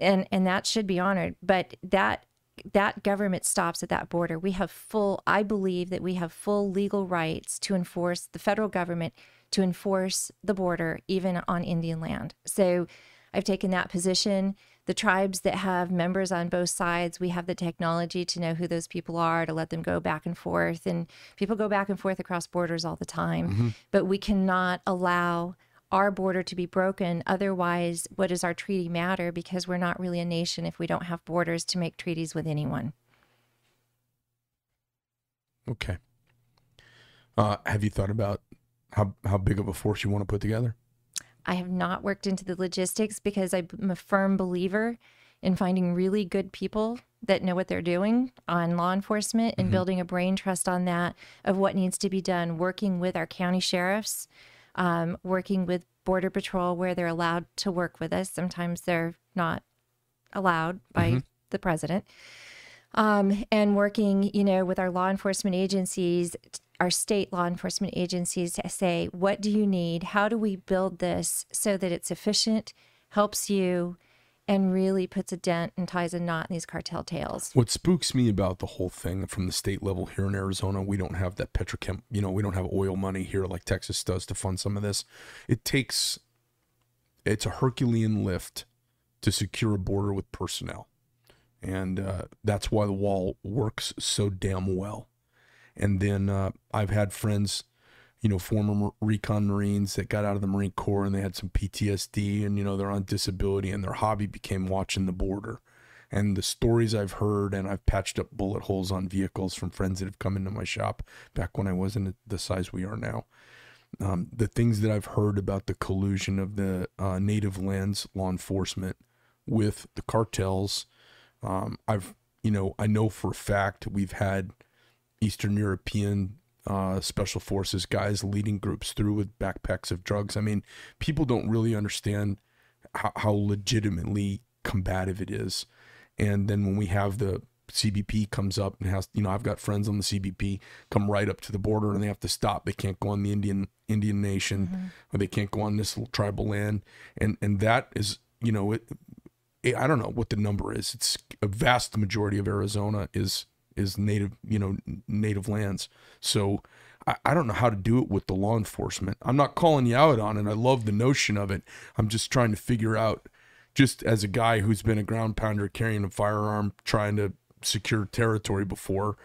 And, and that should be honored. But that that government stops at that border. We have full, I believe that we have full legal rights to enforce the federal government to enforce the border, even on Indian land. So I've taken that position. The tribes that have members on both sides, we have the technology to know who those people are, to let them go back and forth. And people go back and forth across borders all the time. But we cannot allow our border to be broken. Otherwise, what does our treaty matter? Because we're not really a nation if we don't have borders to make treaties with anyone. Okay. Uh, have you thought about how how big of a force you want to put together? I have not worked into the logistics because I'm a firm believer in finding really good people that know what they're doing on law enforcement and building a brain trust on that of what needs to be done, working with our county sheriffs, um, working with Border Patrol where they're allowed to work with us. Sometimes they're not allowed by the president. Um, and working, you know, with our law enforcement agencies, our state law enforcement agencies to say, what do you need? How do we build this so that it's efficient, helps you, and really puts a dent and ties a knot in these cartel tails? What spooks me about the whole thing from the state level here in Arizona, we don't have that petrochem, you know, we don't have oil money here like Texas does to fund some of this. It takes, it's a Herculean lift to secure a border with personnel. And uh, that's why the wall works so damn well. And then uh, I've had friends, you know, former recon Marines that got out of the Marine Corps and they had some PTSD and, you know, they're on disability and their hobby became watching the border and the stories I've heard, and I've patched up bullet holes on vehicles from friends that have come into my shop back when I wasn't the size we are now. Um, the things that I've heard about the collusion of the uh, native lands law enforcement with the cartels, um, I've you know I know for a fact we've had Eastern European uh, special forces guys leading groups through with backpacks of drugs. I mean, people don't really understand how, how legitimately combative it is. And then when we have the CBP comes up and has, you know, I've got friends on the CBP come right up to the border and they have to stop. They can't go on the Indian Indian nation or they can't go on this little tribal land. And and that is, you know, it, it I don't know what the number is. It's a vast majority of Arizona is is native, you know, native lands. So I, I don't know how to do it with the law enforcement. I'm not calling you out on it. I love the notion of it. I'm just trying to figure out just as a guy who's been a ground pounder carrying a firearm trying to secure territory before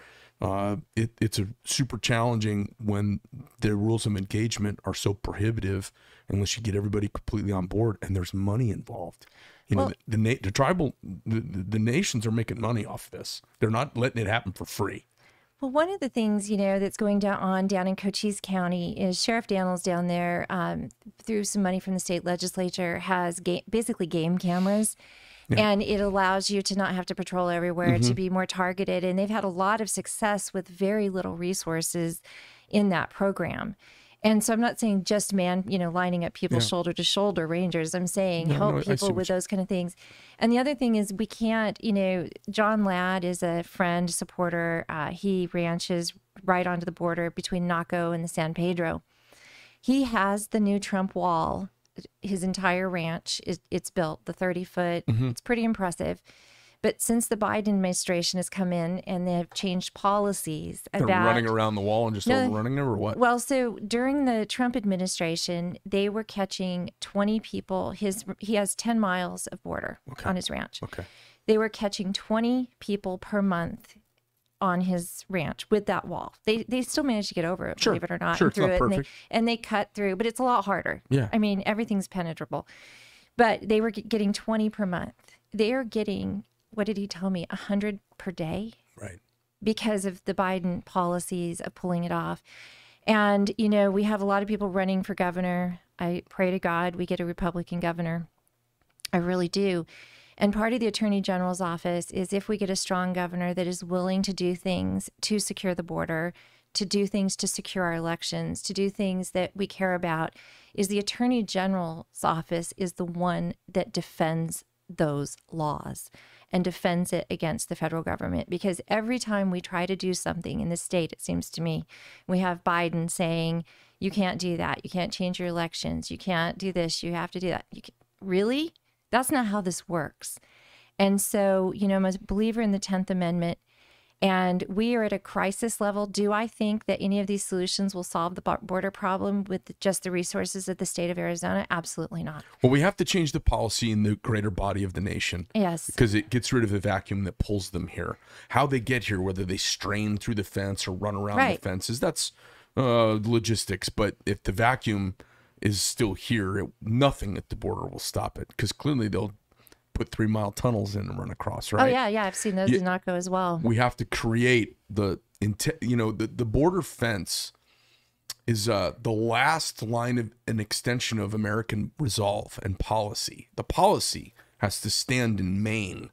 Uh, it, it's a super challenging when the rules of engagement are so prohibitive unless you get everybody completely on board and there's money involved. You know, the, the, the tribal, the, the, nations are making money off this. They're not letting it happen for free. Well, one of the things you know that's going down on down in Cochise County is Sheriff Dannels down there, um, through some money from the state legislature, has ga- basically game cameras, and it allows you to not have to patrol everywhere to be more targeted. And they've had a lot of success with very little resources in that program. And so I'm not saying just man, you know, lining up people shoulder to shoulder rangers. I'm saying No, help no, people with those kind of things. And the other thing is we can't, you know, John Ladd is a friend, supporter. Uh, he ranches right onto the border between Naco and the San Pedro. He has the new Trump wall. His entire ranch is it's built, the 30 foot. Mm-hmm. It's pretty impressive. But since the Biden administration has come in and they have changed policies They're running around the wall and just No. overrunning them or what? well, so during the Trump administration, they were catching 20 people. His he has 10 miles of border on his ranch. okay. They were catching 20 people per month on his ranch with that wall. They they still managed to get over it, Sure. believe it or not, Sure, and it's not through it. And they, and they cut through, but it's a lot harder. Yeah. I mean, everything's penetrable. But they were getting 20 per month. They are getting what did he tell me? A 100 per day Right. because of the Biden policies of pulling it off. And, you know, we have a lot of people running for governor. I pray to God we get a Republican governor. I really do. And part of the Attorney General's office is if we get a strong governor that is willing to do things to secure the border, to do things to secure our elections, to do things that we care about, is the Attorney General's office is the one that defends those laws and defends it against the federal government. Because every time we try to do something in the state, it seems to me, we have Biden saying, you can't do that. You can't change your elections. You can't do this. You have to do that. You really? That's not how this works. And so, you know, I'm a believer in the 10th Amendment. And we are at a crisis level. Do I think that any of these solutions will solve the border problem with just the resources of the state of Arizona? Absolutely not. Well, we have to change the policy in the greater body of the nation. Yes. because it gets rid of the vacuum that pulls them here. How they get here, whether they strain through the fence or run around Right. the fences, that's uh, logistics. But if the vacuum is still here, it, nothing at the border will stop it because clearly they'll put three mile tunnels in and run across. Right? Oh, yeah. Yeah. I've seen those Yeah. in Naco as well. we have to create the you know the, the border fence is uh, the last line of an extension of American resolve and policy. The policy has to stand in Maine.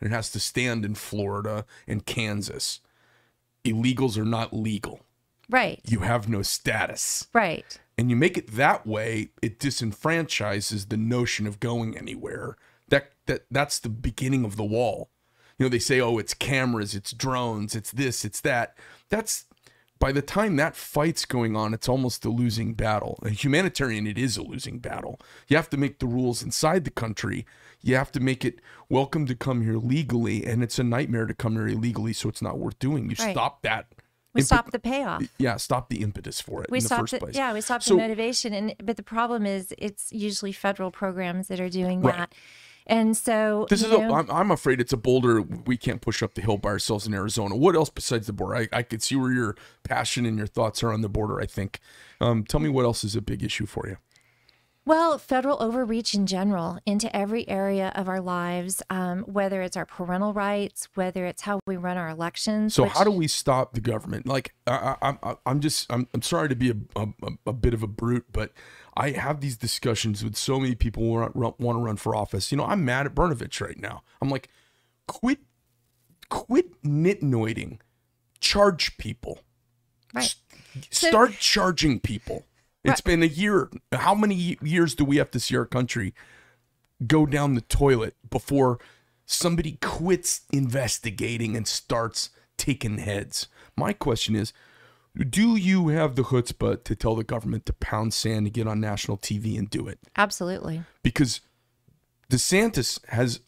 It has to stand in Florida and Kansas. Illegals are not legal. Right. You have no status. Right. And you make it that way, it disenfranchises the notion of going anywhere. That that that's the beginning of the wall. You know, they say, oh, it's cameras, it's drones, it's this, it's that. That's by the time that fight's going on, it's almost a losing battle. A humanitarian, it is a losing battle. You have to make the rules inside the country. You have to make it welcome to come here legally, and it's a nightmare to come here illegally, so it's not worth doing. You Right. stop that. We impe- stop the payoff. Yeah, stop the impetus for it We in the first the, place. yeah, we stopped So- the motivation, and but the problem is it's usually federal programs that are doing Right. that, and so This is a, know, I'm, I'm afraid it's a boulder we can't push up the hill by ourselves in Arizona. What else besides the border? I, I could see where your passion and your thoughts are on the border, I think. Um, tell me what else is a big issue for you. Well, federal overreach in general into every area of our lives, um, whether it's our parental rights, whether it's how we run our elections. So which- how do we stop the government? Like I, I, I, I'm just I'm, I'm sorry to be a, a, a bit of a brute, but I have these discussions with so many people who want, want to run for office. You know, I'm mad at Brnovich right now. I'm like, quit, quit nitnoiding, charge people. right? So- start charging people. It's been a year. How many years do we have to see our country go down the toilet before somebody quits investigating and starts taking heads? My question is do you have the chutzpah to tell the government to pound sand to get on national TV and do it? Absolutely. because DeSantis has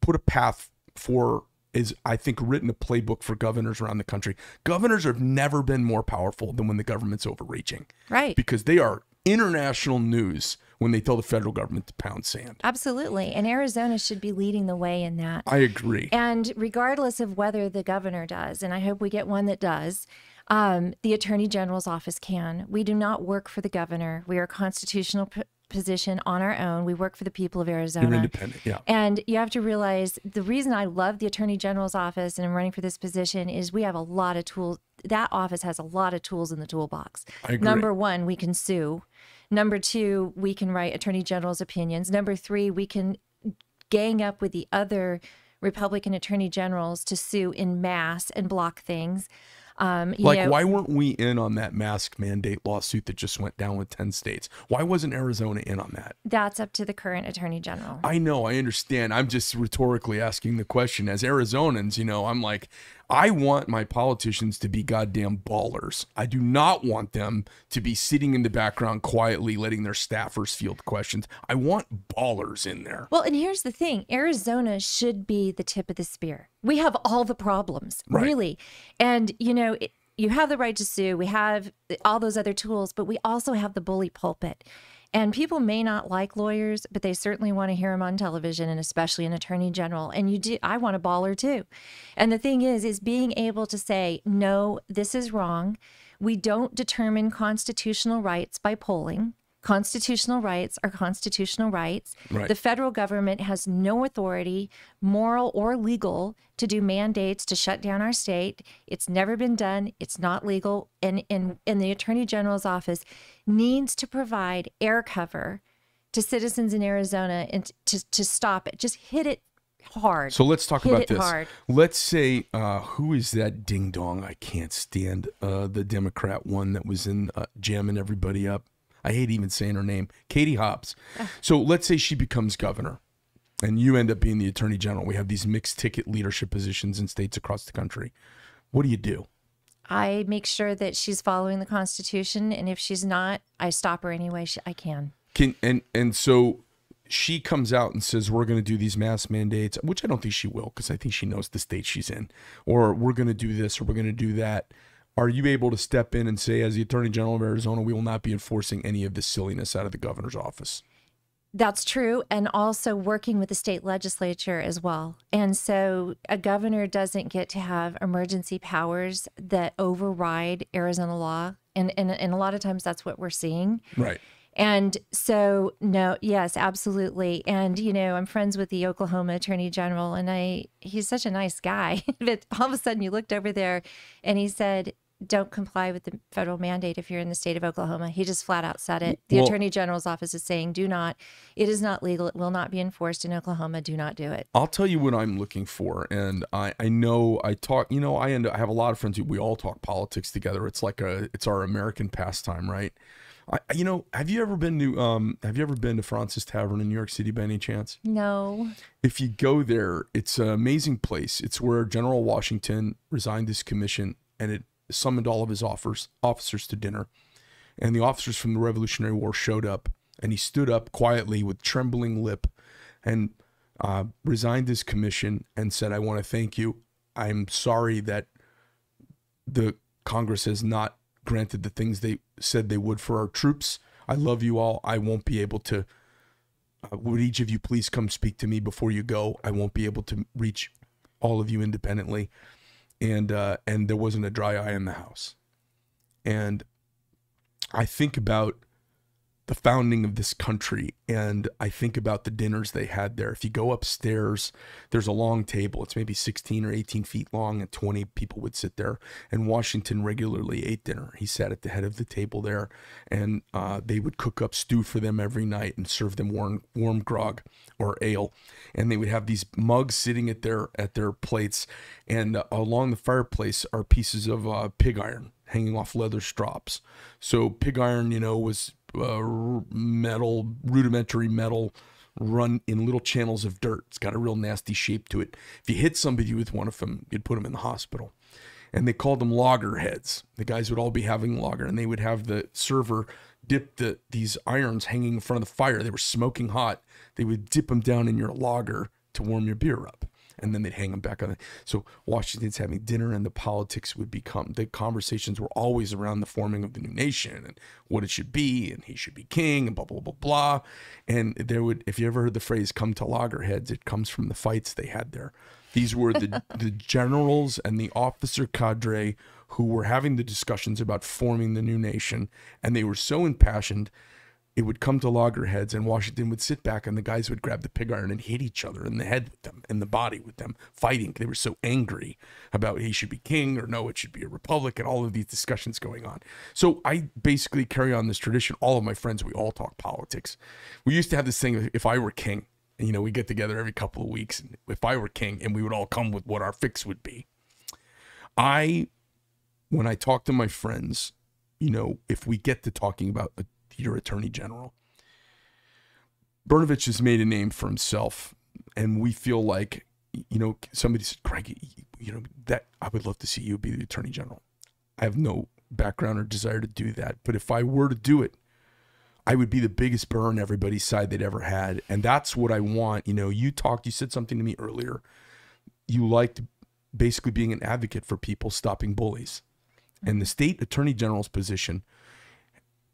put a path for is I think written a playbook for governors around the country. Governors have never been more powerful than when the government's overreaching Right. because they are international news when they tell the federal government to pound sand. Absolutely. And Arizona should be leading the way in that. I agree. And regardless of whether the governor does, and I hope we get one that does, um, the attorney general's office can. We do not work for the governor. We are a constitutional p- position on our own. We work for the people of Arizona. You're independent, yeah. And you have to realize the reason I love the attorney general's office and I'm running for this position is we have a lot of tools. That office has a lot of tools in the toolbox. I agree. Number one, we can sue. Number two, we can write attorney general's opinions. Number three, we can gang up with the other Republican attorney generals to sue in mass and block things. Um, Like, know, why weren't we in on that mask mandate lawsuit that just went down with 10 states? Why wasn't Arizona in on that? that's up to the current attorney general. I know, I understand. I'm just rhetorically asking the question. As Arizonans, you know, I'm like, I want my politicians to be goddamn ballers. I do not want them to be sitting in the background quietly letting their staffers field questions. I want ballers in there. Well, and here's the thing Arizona should be the tip of the spear. We have all the problems, Right. really. And, you know, it, you have the right to sue, we have all those other tools, but we also have the bully pulpit. And people may not like lawyers, but they certainly want to hear them on television and especially an attorney general. And you do, I want a baller too. And the thing is, is being able to say, no, this is wrong. We don't determine constitutional rights by polling. Constitutional rights are constitutional rights. Right. The federal government has no authority, moral or legal, to do mandates to shut down our state. It's never been done. It's not legal. And, and, and the Attorney General's office needs to provide air cover to citizens in Arizona and to, to stop it. Just hit it hard. So let's talk Hit about it this. hard. Let's say, uh, who is that ding dong? I can't stand uh, the Democrat one that was in uh, jamming everybody up. I hate even saying her name, Katie Hobbs. So let's say she becomes governor, and you end up being the attorney general. We have these mixed ticket leadership positions in states across the country. What do you do? I make sure that she's following the Constitution, and if she's not, I stop her any way sh- I can. Can and and so she comes out and says we're going to do these mass mandates, which I don't think she will because I think she knows the state she's in, or we're going to do this or we're going to do that. Are you able to step in and say, as the Attorney General of Arizona, we will not be enforcing any of this silliness out of the governor's office? That's true. And also working with the state legislature as well. And so a governor doesn't get to have emergency powers that override Arizona law. And, and, and a lot of times that's what we're seeing. Right. And so, no, yes, absolutely. And, you know, I'm friends with the Oklahoma Attorney General, and I, he's such a nice guy. *laughs* but all of a sudden, you looked over there and he said, don't comply with the federal mandate if you're in the state of Oklahoma. He just flat out said it. The Well- Attorney General's office is saying, do not, it is not legal. It will not be enforced in Oklahoma. Do not do it. I'll tell you what I'm looking for, and I I know I talk. You know, I end I have a lot of friends who we all talk politics together. It's like a it's our American pastime, right? I, you know, have you ever been to um have you ever been to Fraunces Tavern in New York City by any chance? No. if you go there, it's an amazing place. It's where General Washington resigned his commission and it summoned all of his offers, officers to dinner. And the officers from the Revolutionary War showed up, and he stood up quietly with trembling lip and uh, resigned his commission and said, I want to thank you. I'm sorry that the Congress has not granted the things they said they would for our troops. I love you all. I won't be able to uh, would each of you please come speak to me before you go? I won't be able to reach all of you independently. And uh, and there wasn't a dry eye in the house. And I think about the founding of this country and I think about the dinners they had there. If you go upstairs, there's a long table. It's maybe 16 or 18 feet long, and 20 people would sit there. And Washington regularly ate dinner. He sat at the head of the table there, and uh, they would cook up stew for them every night and serve them warm, warm grog or ale. And they would have these mugs sitting at their at their plates, and uh, along the fireplace are pieces of uh, pig iron hanging off leather straps. So pig iron, you know, was uh, metal, rudimentary metal, run in little channels of dirt. It's got a real nasty shape to it. If you hit somebody with one of them, you'd put them in the hospital. And they called them loggerheads. The guys would all be having lager, and they would have the server dip the these irons hanging in front of the fire. They were smoking hot. They would dip them down in your lager to warm your beer up. And then they'd hang them back on. it. so Washington's having dinner, and the politics would become the conversations were always around the forming of the new nation and what it should be, and he should be king, and blah blah blah blah. And there would, if you ever heard the phrase "come to loggerheads," it comes from the fights they had there. These were the *laughs* the generals and the officer cadre who were having the discussions about forming the new nation, and they were so impassioned it would come to loggerheads and Washington would sit back and the guys would grab the pig iron and hit each other in the head with them, in the body with them, fighting. They were so angry about he should be king or no, it should be a republic and all of these discussions going on. So I basically carry on this tradition. All of my friends, we all talk politics. We used to have this thing, if I were king, you know, we get together every couple of weeks and if I were king and we would all come with what our fix would be. I, when I talk to my friends, you know, if we get to talking about a your attorney general. Brnovich has made a name for himself, and we feel like, you know, somebody said, Craig, you know, that I would love to see you be the attorney general. I have no background or desire to do that, but if I were to do it, I would be the biggest burn everybody's side they'd ever had. And that's what I want. You know, you talked, you said something to me earlier. You liked basically being an advocate for people stopping bullies. And the state attorney general's position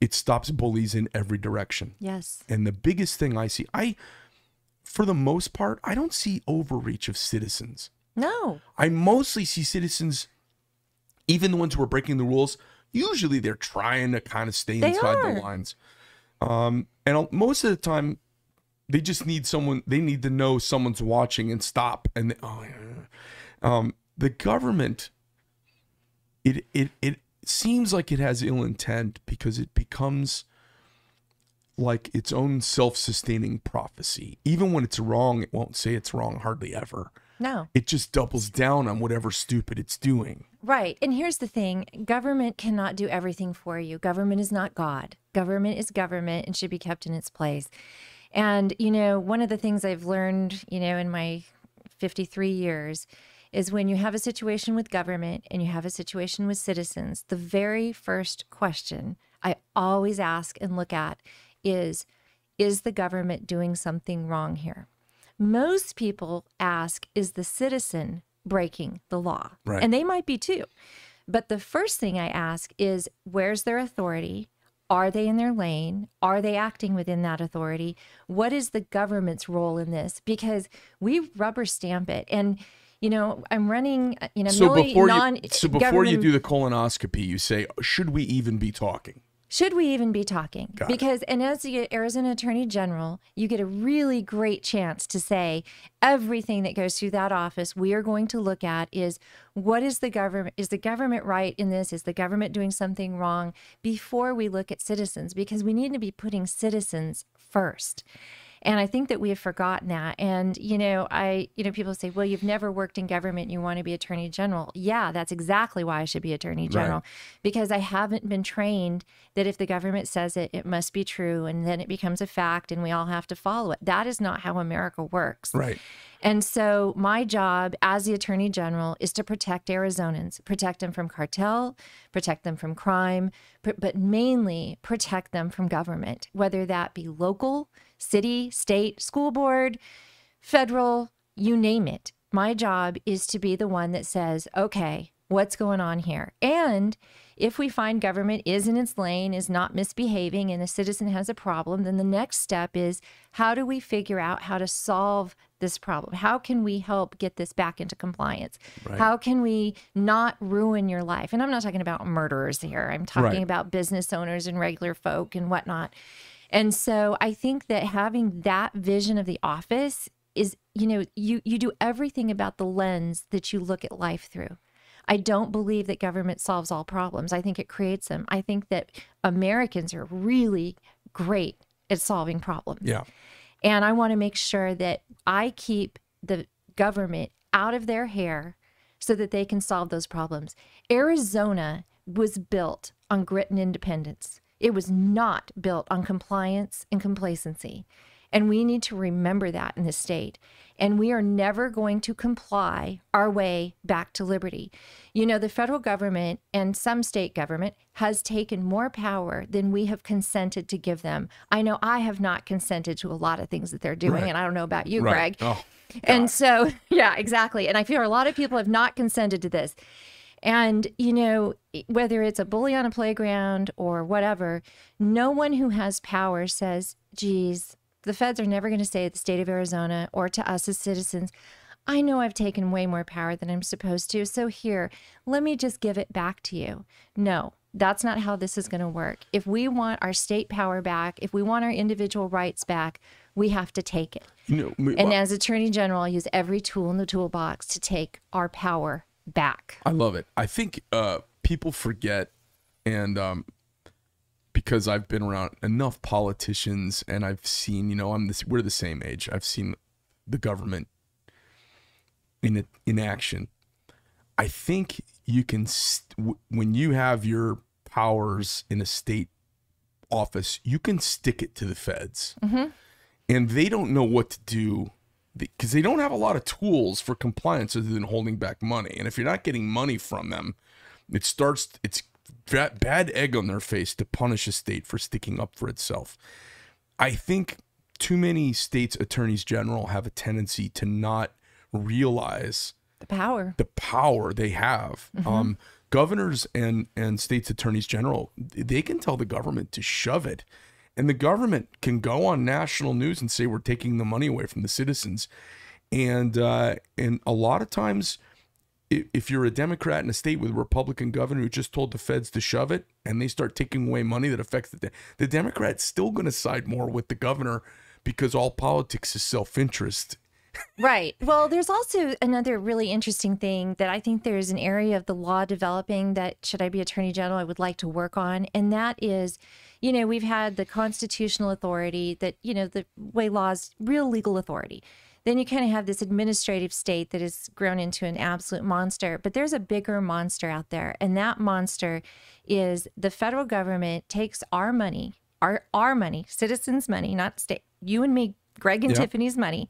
it stops bullies in every direction. Yes. And the biggest thing I see, I, for the most part, I don't see overreach of citizens. No. I mostly see citizens, even the ones who are breaking the rules, usually they're trying to kind of stay They inside are. the lines. Um, and most of the time, they just need someone, they need to know someone's watching and stop. And, they, oh, yeah. um, the government, it, it, it, seems like it has ill intent because it becomes like its own self-sustaining prophecy. Even when it's wrong, it won't say it's wrong hardly ever. No. It just doubles down on whatever stupid it's doing. Right. And here's the thing government cannot do everything for you. Government is not God. Government is government and should be kept in its place. And, you know, one of the things I've learned, you know, in my 53 years is when you have a situation with government and you have a situation with citizens, the very first question I always ask and look at is Is the government doing something wrong here? Most people ask, Is the citizen breaking the law? Right. And they might be too. But the first thing I ask is Where's their authority? Are they in their lane? Are they acting within that authority? What is the government's role in this? Because we rubber stamp it. And you know, I'm running, uh, you know, So before non you, so before you do the colonoscopy, you say, should we even be talking? should we even be talking? Got it. because, and as the Arizona Attorney General, you get a really great chance to say everything that goes through that office. We are going to look at is what is the government? Is the government right in this? Is the government doing something wrong? Before we look at citizens, because we need to be putting citizens first. And I think that we have forgotten that. And, you know, I, you know, people say, well, you've never worked in government. You want to be attorney general. Yeah, that's exactly why I should be attorney general because I haven't been trained that if the government says it, it must be true. And then it becomes a fact and we all have to follow it. That is not how America works. Right. And so, my job as the Attorney General is to protect Arizonans, protect them from cartel, protect them from crime, pr- but mainly protect them from government, whether that be local, city, state, school board, federal, you name it. My job is to be the one that says, okay, what's going on here? And if we find government is in its lane, is not misbehaving, and a citizen has a problem, then the next step is how do we figure out how to solve this problem? How can we help get this back into compliance? How can we not ruin your life? And I'm not talking about murderers here, I'm talking Right. about business owners and regular folk and whatnot. And so I think that having that vision of the office is, you know, you you do everything about the lens that you look at life through. I don't believe that government solves all problems. I think it creates them. I think that Americans are really great at solving problems. Yeah. And I want to make sure that I keep the government out of their hair so that they can solve those problems. Arizona was built on grit and independence. It was not built on compliance and complacency. And we need to remember that in the state. And we are never going to comply our way back to liberty. You know, the federal government and some state government has taken more power than we have consented to give them. I know I have not consented to a lot of things that they're doing, Right. and I don't know about you, Right. Greg. Oh, And so, *laughs* yeah, exactly. And I feel a lot of people have not consented to this. And, you know, whether it's a bully on a playground or whatever, no one who has power says, geez, the feds are never going to say to the state of Arizona or to us as citizens, I know I've taken way more power than I'm supposed to. So here, let me just give it back to you. No, that's not how this is going to work. If we want our state power back, if we want our individual rights back, we have to take it. me- And as Attorney General, I use every tool in the toolbox to take our power back. I love it. I think uh, people forget, and um, because I've been around enough politicians, and I've seen, you know, I'm this. We're the same age. I've seen the government in in action. I think you can st- w- when you have your powers in a state office, you can stick it to the feds, and they don't know what to do because they don't have a lot of tools for compliance other than holding back money. And if you're not getting money from them, it starts it's bad egg on their face to punish a state for sticking up for itself. I think too many states attorneys general have a tendency to not realize The power. the power they have. Um, governors and and states attorneys general, they can tell the government to shove it, and the government can go on national news and say we're taking the money away from the citizens, and uh, and a lot of times. If you're a Democrat in a state with a Republican governor who just told the feds to shove it, and they start taking away money that affects the de- the Democrat's still going to side more with the governor because all politics is self interest. Right. Well, there's also another really interesting thing that I think there's an area of the law developing that, should I be Attorney General, I would like to work on. And that is, you know, we've had the constitutional authority that, you know, the way laws, real legal authority. Then you kind of have this administrative state that has grown into an absolute monster. But there's a bigger monster out there. And that monster is the federal government takes our money, our, our money, citizens' money, not state, you and me, Greg and. Tiffany's money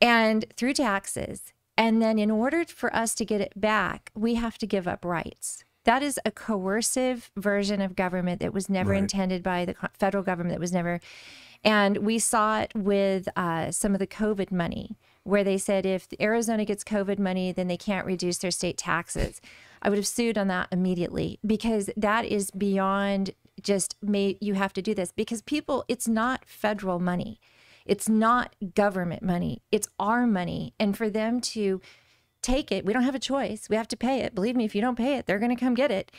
and through taxes. And then, in order for us to get it back, we have to give up rights. That is a coercive version of government that was never Right. intended by the federal government, that was never. And we saw it with uh, some of the COVID money, where they said if Arizona gets COVID money, then they can't reduce their state taxes. I would have sued on that immediately because that is beyond just made you have to do this because people, it's not federal money. It's not government money. It's our money. And for them to take it, we don't have a choice. We have to pay it. Believe me, if you don't pay it, they're going to come get it.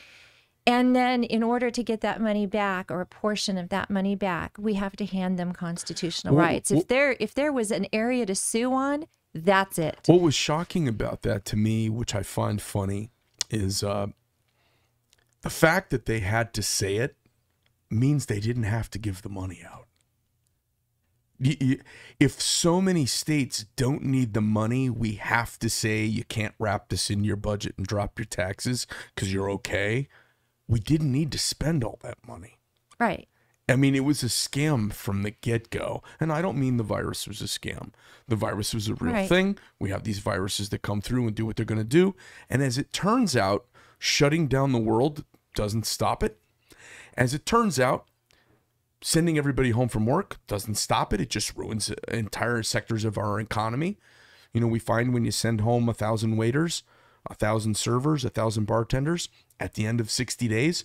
And then in order to get that money back or a portion of that money back, we have to hand them constitutional Well, rights. well- If there if there was an area to sue on, that's it. What was shocking about that to me, which I find funny, is uh, the fact that they had to say it means they didn't have to give the money out. If so many states don't need the money, we have to say you can't wrap this in your budget and drop your taxes because you're okay. We didn't need to spend all that money. Right. I mean, it was a scam from the get go. And I don't mean the virus was a scam. The virus was a real Right. thing. We have these viruses that come through and do what they're going to do. And as it turns out, shutting down the world doesn't stop it. As it turns out, sending everybody home from work doesn't stop it. It just ruins entire sectors of our economy. You know, we find when you send home a thousand waiters, a thousand servers, a thousand bartenders, at the end of 60 days,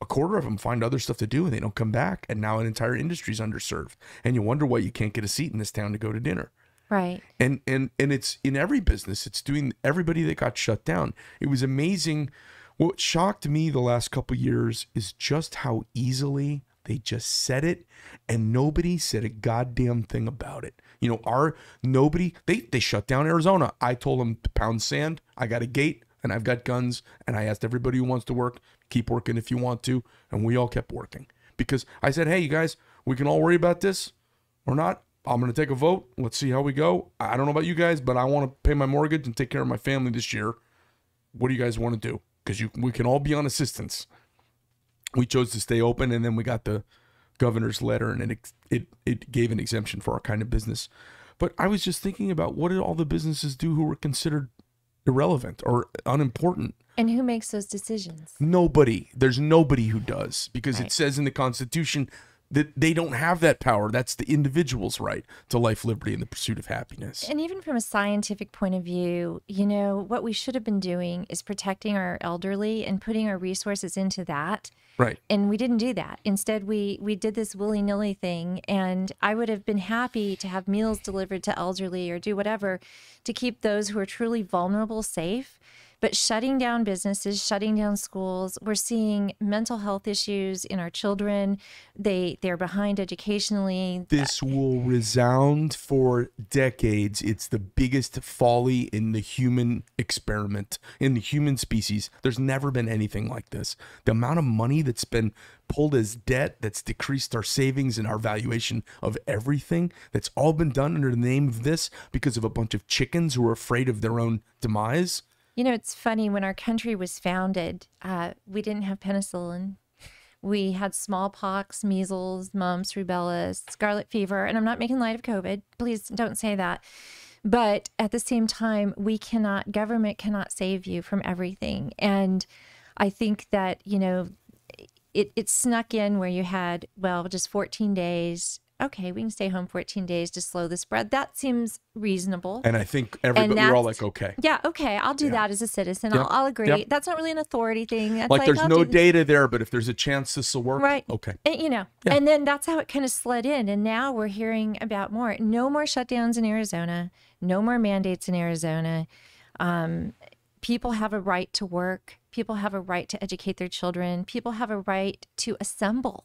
a quarter of them find other stuff to do and they don't come back. And now an entire industry industry's underserved. And you wonder why you can't get a seat in this town to go to dinner. Right. And and and it's in every business. It's doing everybody that got shut down. It was amazing. What shocked me the last couple years is just how easily they just said it and nobody said a goddamn thing about it. You know, our nobody they they shut down Arizona. I told them to pound sand. I got a gate and I've got guns and I asked everybody who wants to work, keep working if you want to, and we all kept working. Because I said, "Hey, you guys, we can all worry about this or not. I'm going to take a vote. Let's see how we go. I don't know about you guys, but I want to pay my mortgage and take care of my family this year. What do you guys want to do? Because you we can all be on assistance. We chose to stay open, and then we got the governor's letter, and it it it gave an exemption for our kind of business. But I was just thinking about what did all the businesses do who were considered irrelevant or unimportant? And who makes those decisions? Nobody. There's nobody who does because Right. it says in the Constitution that they don't have that power. That's the individual's right to life, liberty, and the pursuit of happiness. And even from a scientific point of view, you know, what we should have been doing is protecting our elderly and putting our resources into that. Right. And we didn't do that. Instead, we we did this willy nilly thing. And I would have been happy to have meals delivered to elderly or do whatever to keep those who are truly vulnerable safe. But shutting down businesses, shutting down schools, we're seeing mental health issues in our children. They they're behind educationally. This will resound for decades. It's the biggest folly in the human experiment, in the human species. There's never been anything like this. The amount of money that's been pulled as debt, that's decreased our savings and our valuation of everything, that's all been done under the name of this because of a bunch of chickens who are afraid of their own demise. You know, it's funny when our country was founded, uh, we didn't have penicillin. We had smallpox, measles, mumps, rubella, scarlet fever, and I'm not making light of COVID. Please don't say that. But at the same time, we cannot, government cannot save you from everything. And I think that, you know, it, it snuck in where you had, well, just 14 days. Okay, we can stay home 14 days to slow the spread. That seems reasonable. And I think everybody, we're all like, okay. Yeah, okay, I'll do that as a citizen. Yep, I'll, I'll agree. yep. That's not really an authority thing. That's Like, there's I'll no data there, but if there's a chance this will work, Right. okay. And, you know, and then that's how it kind of slid in. And now we're hearing about more. No more shutdowns in Arizona. No more mandates in Arizona. Um, people have a right to work. People have a right to educate their children. People have a right to assemble.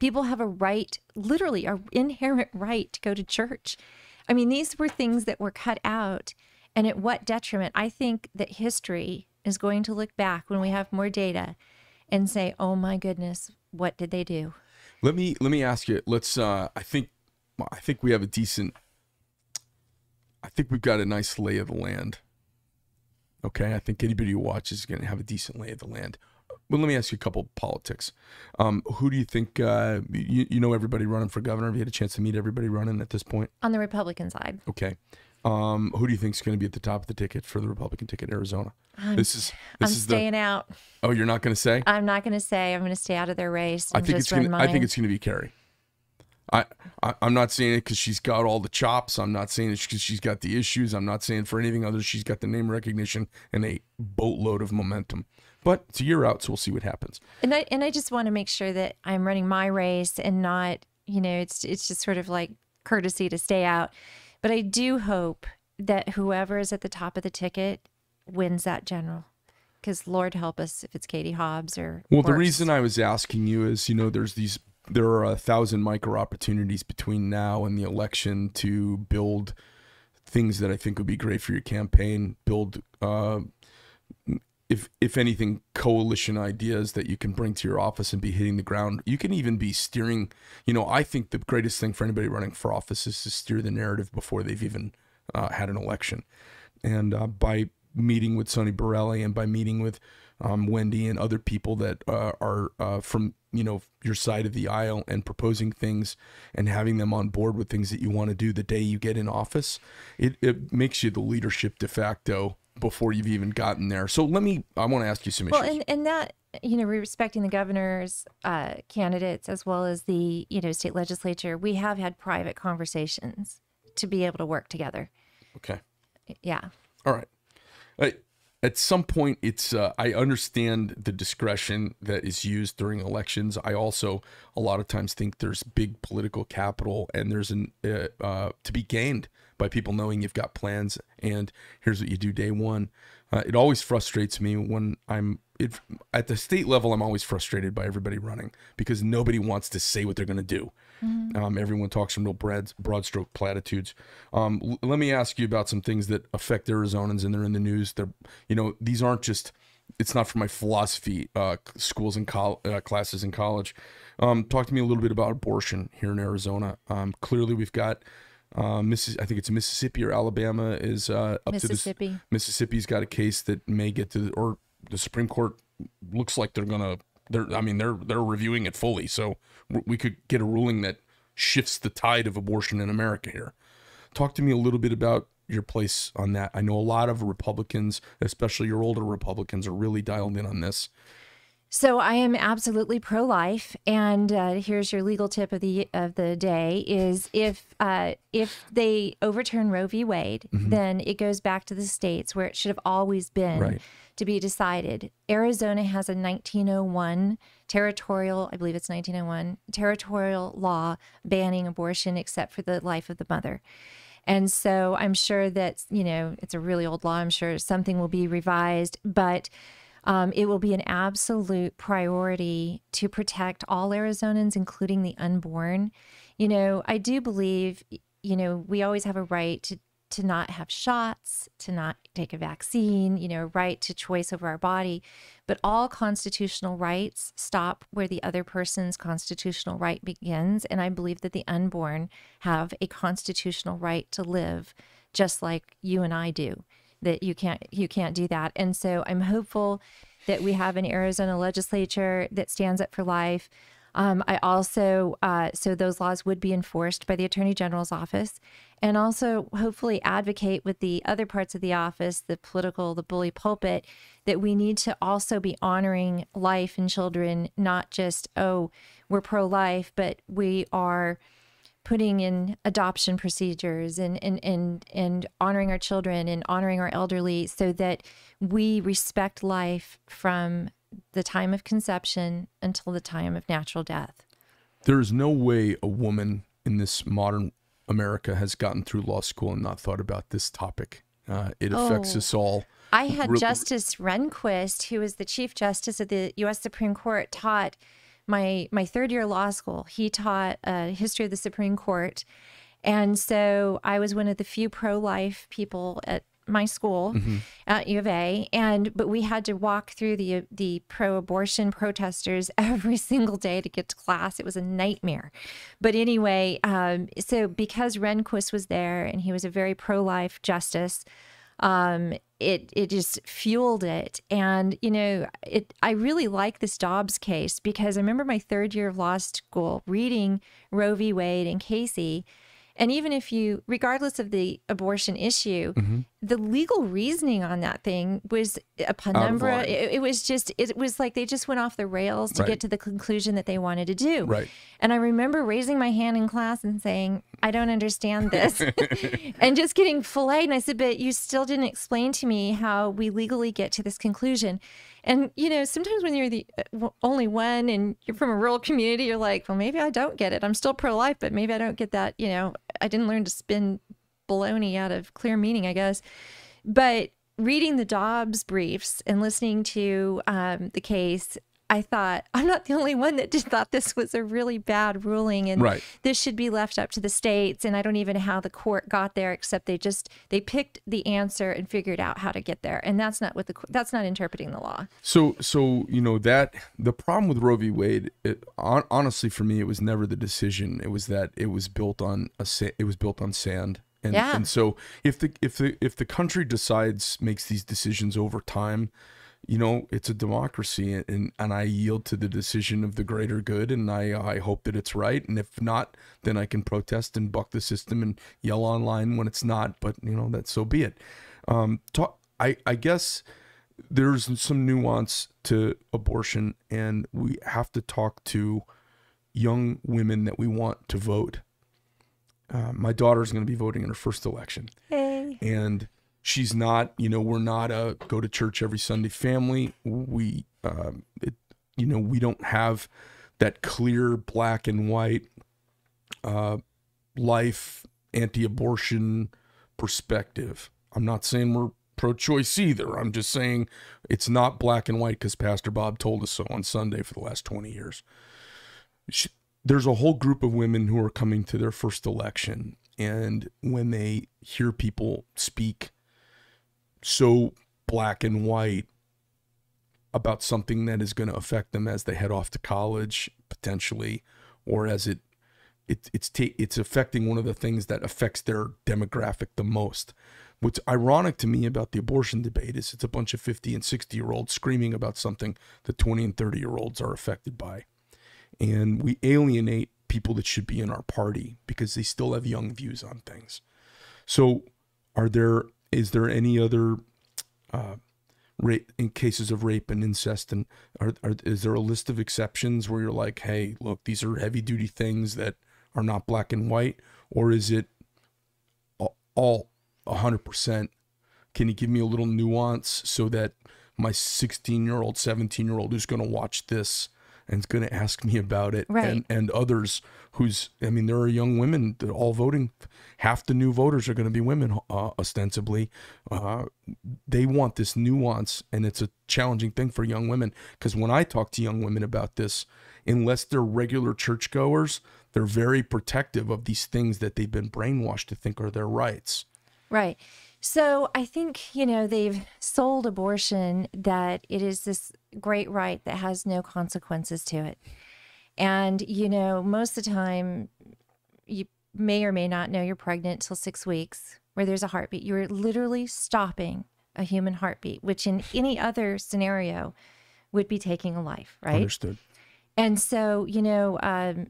People have a right, literally, a inherent right to go to church. I mean, these were things that were cut out. And at what detriment? I think that history is going to look back when we have more data and say, oh my goodness, what did they do? Let me let me ask you. Let's. Uh, I think I think we have a decent. I think we've got a nice lay of the land. Okay, I think anybody who watches is going to have a decent lay of the land. Well, let me ask you a couple of politics. Um, who do you think? Uh, you, you know everybody running for governor. Have you had a chance to meet everybody running at this point? On the Republican side, Okay. Um, who do you think is going to be at the top of the ticket for the Republican ticket, in Arizona? this is this I'm is staying out. Oh, you're not going to say? I'm not going to say. I'm going to stay out of their race. I think it's gonna. run I think it's gonna be Kari. I, I I'm not saying it because she's got all the chops. I'm not saying it because she's got the issues. I'm not saying for anything other. She's got the name recognition and a boatload of momentum. But it's a year out, so we'll see what happens. And I and I just want to make sure that I'm running my race and not, you know, it's it's just sort of like courtesy to stay out. But I do hope that whoever is at the top of the ticket wins that general. Because Lord help us if it's Katie Hobbs or Well, the reason I was asking you is, you know, there's these, there are a thousand micro opportunities between now and the election to build things that I think would be great for your campaign. Build, uh, if if anything, coalition ideas that you can bring to your office and be hitting the ground. You can even be steering. You know, I think the greatest thing for anybody running for office is to steer the narrative before they've even uh, had an election, and uh, by meeting with Sonny Borrelli and by meeting with um, Wendy and other people that uh, are uh, from you know your side of the aisle and proposing things and having them on board with things that you want to do the day you get in office, it, it makes you the leadership de facto before you've even gotten there. So let me, I want to ask you some Well, issues. and, and that, you know, respecting the governor's uh, candidates as well as the, you know, state legislature, we have had private conversations to be able to work together. okay. Yeah. All right. At some point, it's uh, I understand the discretion that is used during elections. I also a lot of times think there's big political capital and there's an uh, uh, to be gained by people knowing you've got plans and here's what you do day one. Uh, it always frustrates me when I'm it, at the state level. I'm always frustrated by everybody running because nobody wants to say what they're going to do. Um, everyone talks from real broad, broad stroke platitudes. Um, l- let me ask you about some things that affect Arizonans, and they're in the news. They're, you know, these aren't just. It's not for my philosophy uh, schools and col- uh, classes in college. Um, talk to me a little bit about abortion here in Arizona. Um, clearly, we've got. Uh, Missis- I think it's Mississippi or Alabama is uh, up to Mississippi. this. Mississippi's got a case that may get to, the, or the Supreme Court looks like they're gonna they're I mean they're they're reviewing it fully, so we could get a ruling that shifts the tide of abortion in America here. Talk to me a little bit about your place on that. I know a lot of Republicans, especially your older Republicans, are really dialed in on this. So I am absolutely pro-life, and uh, here's your legal tip of the of the day: is if uh, if they overturn Roe v. Wade, mm-hmm. then it goes back to the states where it should have always been right. To be decided. Arizona has a 1901 territorial, I believe it's 1901 territorial law banning abortion except for the life of the mother. And so I'm sure that, you know, it's a really old law. I'm sure something will be revised, but um, it will be an absolute priority to protect all Arizonans, including the unborn. You know, I do believe, you know, we always have a right to to not have shots, to not take a vaccine, you know, right to choice over our body. But all constitutional rights stop where the other person's constitutional right begins. And I believe that the unborn have a constitutional right to live just like you and I do that you can't you can't do that. And so I'm hopeful that we have an Arizona legislature that stands up for life. Um, I also, uh, so those laws would be enforced by the Attorney General's office and also hopefully advocate with the other parts of the office, the political, the bully pulpit, that we need to also be honoring life and children, not just, oh, we're pro life, but we are putting in adoption procedures and, and, and, and honoring our children and honoring our elderly so that we respect life from the time of conception until the time of natural death. There is no way a woman in this modern America has gotten through law school and not thought about this topic. Uh, it affects oh. us all. I had Re- Justice Rehnquist, who was the Chief Justice of the U.S. Supreme Court, taught my my third year law school. He taught uh, history of the Supreme Court, and so I was one of the few pro life people at my school mm-hmm. at U of A, and but we had to walk through the the pro abortion protesters *laughs* every single day to get to class. It was a nightmare. But anyway, um, so because Rehnquist was there and he was a very pro life justice, um, it it just fueled it. And you know, it I really like this Dobbs case because I remember my third year of law school reading Roe v. Wade and Casey. And even if you, regardless of the abortion issue, mm-hmm the legal reasoning on that thing was a penumbra. It, it, was just, it was like they just went off the rails to right. get to the conclusion that they wanted to do. Right. And I remember raising my hand in class and saying, I don't understand this. *laughs* and just getting filleted. And I said, but you still didn't explain to me how we legally get to this conclusion. And, you know, sometimes when you're the uh, only one and you're from a rural community, you're like, well, maybe I don't get it. I'm still pro life, but maybe I don't get that. You know, I didn't learn to spin baloney out of clear meaning, I guess. But reading the Dobbs briefs and listening to um, the case, I thought I'm not the only one that did thought this was a really bad ruling and right. this should be left up to the states and I don't even know how the court got there except they just they picked the answer and figured out how to get there and that's not what the that's not interpreting the law. So so you know that the problem with Roe v. Wade it, honestly for me it was never the decision it was that it was built on a it was built on sand and, yeah. and so if the if the if the country decides makes these decisions over time, you know, it's a democracy and and I yield to the decision of the greater good and I I hope that it's right. And if not, then I can protest and buck the system and yell online when it's not, but you know, that so be it. Um talk I I guess there's some nuance to abortion and we have to talk to young women that we want to vote uh, my daughter's going to be voting in her first election. Hey. And she's not, you know, we're not a go to church every Sunday family. We, um, it, you know, we don't have that clear black and white uh, life anti abortion perspective. I'm not saying we're pro choice either. I'm just saying it's not black and white because Pastor Bob told us so on Sunday for the last 20 years. She, there's a whole group of women who are coming to their first election and when they hear people speak so black and white about something that is going to affect them as they head off to college potentially or as it, it it's ta- it's affecting one of the things that affects their demographic the most what's ironic to me about the abortion debate is it's a bunch of 50 and 60 year olds screaming about something that 20 and 30 year olds are affected by. And we alienate people that should be in our party because they still have young views on things. So, are there is there any other uh, rape in cases of rape and incest and are, are, is there a list of exceptions where you're like hey look these are heavy duty things that are not black and white? Or is it all 100% can you give me a little nuance so that my 16 year old 17 year old who's going to watch this and is going to ask me about it. Right. and and others who's i mean there are young women that all voting. Half the new voters are going to be women uh, ostensibly. Uh, they want this nuance and it's a challenging thing for young women. Because when i talk to young women about this unless they're regular churchgoers they're very protective of these things that they've been brainwashed to think are their rights. Right. So I think, you know, they've sold abortion that it is this great right that has no consequences to it. And, you know, most of the time, you may or may not know you're pregnant till six weeks, where there's a heartbeat. You're literally stopping a human heartbeat, which in any other scenario would be taking a life, right? understood And so, you know, um,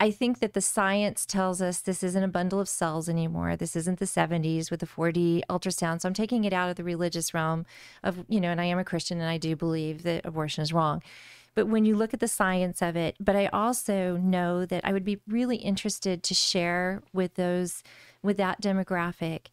I think that the science tells us this isn't a bundle of cells anymore. This isn't the 70s with the 4D ultrasound. So I'm taking it out of the religious realm of, you know, and I am a Christian and I do believe that abortion is wrong. But when you look at the science of it, but I also know that I would be really interested to share with those with that demographic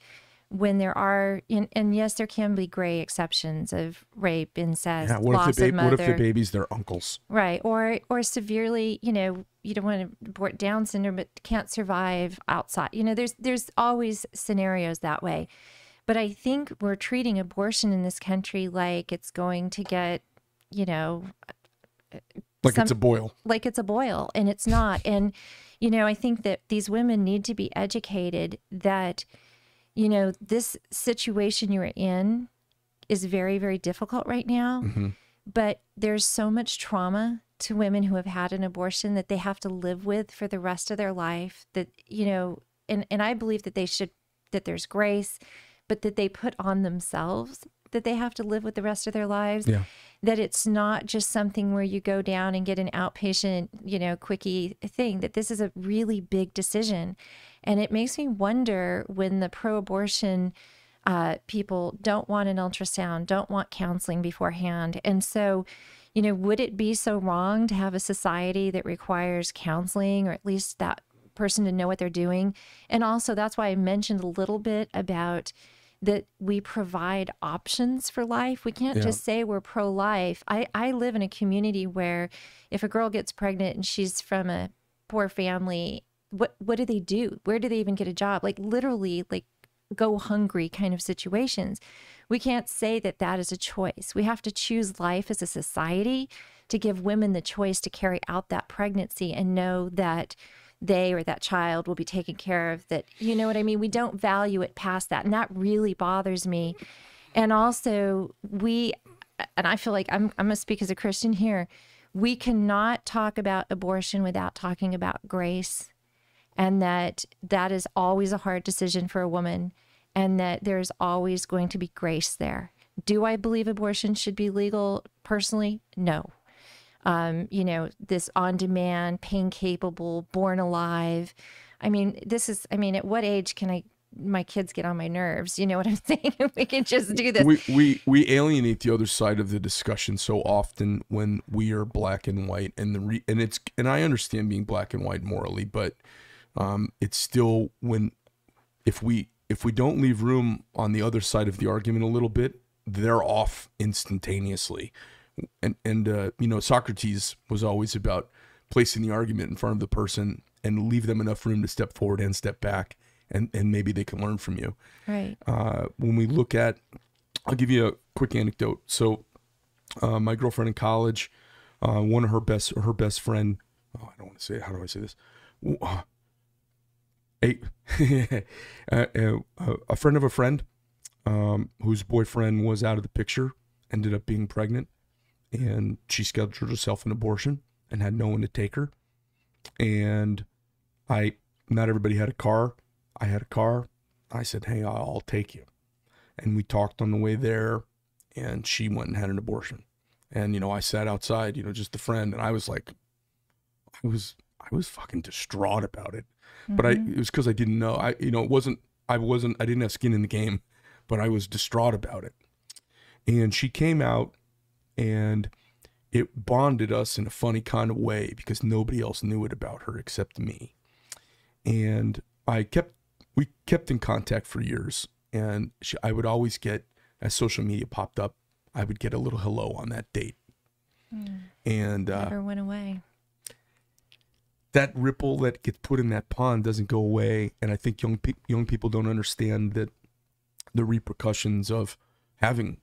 when there are, and, and yes, there can be gray exceptions of rape, incest, yeah, what if the of mother. what if the baby's their uncles Right. Or or severely, you know, you don't want to abort Down syndrome, but can't survive outside. You know, there's there's always scenarios that way. But I think we're treating abortion in this country like it's going to get, you know, uh, like Some- it's a boil like it's a boil and it's not. And, you know, I think that these women need to be educated that, you know, this situation you're in is very, very difficult right now. Mm-hmm. But there's so much trauma to women who have had an abortion that they have to live with for the rest of their life that, you know, and, and I believe that they should, that there's grace, but that they put on themselves that they have to live with the rest of their lives yeah that it's not just something where you go down and get an outpatient, you know, quickie thing, that this is a really big decision. And it makes me wonder when the pro abortion uh, people don't want an ultrasound, don't want counseling beforehand. And so, you know, would it be so wrong to have a society that requires counseling or at least that person to know what they're doing? And also, that's why I mentioned a little bit about that we provide options for life. We can't Yeah. just say we're pro life. I, I live in a community where if a girl gets pregnant and she's from a poor family, what what do they do? Where do they even get a job? Like literally like go hungry kind of situations. We can't say that that is a choice. We have to choose life as a society to give women the choice to carry out that pregnancy and know that they or that child will be taken care of that you know what i mean we don't value it past that and that really bothers me and also we and i feel like i'm, I'm going to speak as a christian here we cannot talk about abortion without talking about grace and that that is always a hard decision for a woman and that there's always going to be grace there do i believe abortion should be legal personally no um, you know, this on demand, pain capable, born alive. I mean, this is, I mean, at what age can I, my kids get on my nerves? You know what I'm *laughs* saying? we can just do this. we, we we alienate the other side of the discussion so often when we are black and white and the re, and it's and I understand being black and white morally but um it's still when if we if we don't leave room on the other side of the argument a little bit they're off instantaneously and and uh, you know Socrates was always about placing the argument in front of the person and leave them enough room to step forward and step back and and maybe they can learn from you right. uh, when we look at, I'll give you a quick anecdote. So, uh, my girlfriend in college, uh, one of her best, her best friend, oh, I don't want to say it. How do I say this? A, *laughs* uh, uh, a friend of a friend, um, whose boyfriend was out of the picture, ended up being pregnant, and she scheduled herself an abortion and had no one to take her. And I, not everybody had a car. I had a car I said, Hey, I'll, take you. And we talked on the way there, and she went and had an abortion. And, you know, I sat outside, you know, just a friend, and I was like, I was, I was fucking distraught about it. But I, it was because I didn't know. I, you know, it wasn't, I wasn't, I didn't have skin in the game, but I was distraught about it. And she came out and it bonded us in a funny kind of way because nobody else knew it about her except me. And I kept we kept in contact for years and she, I would always get as social media popped up, I would get a little hello on that date. And uh, Never went away. That ripple that gets put in that pond doesn't go away. And i think young pe- young people don't understand that the repercussions of having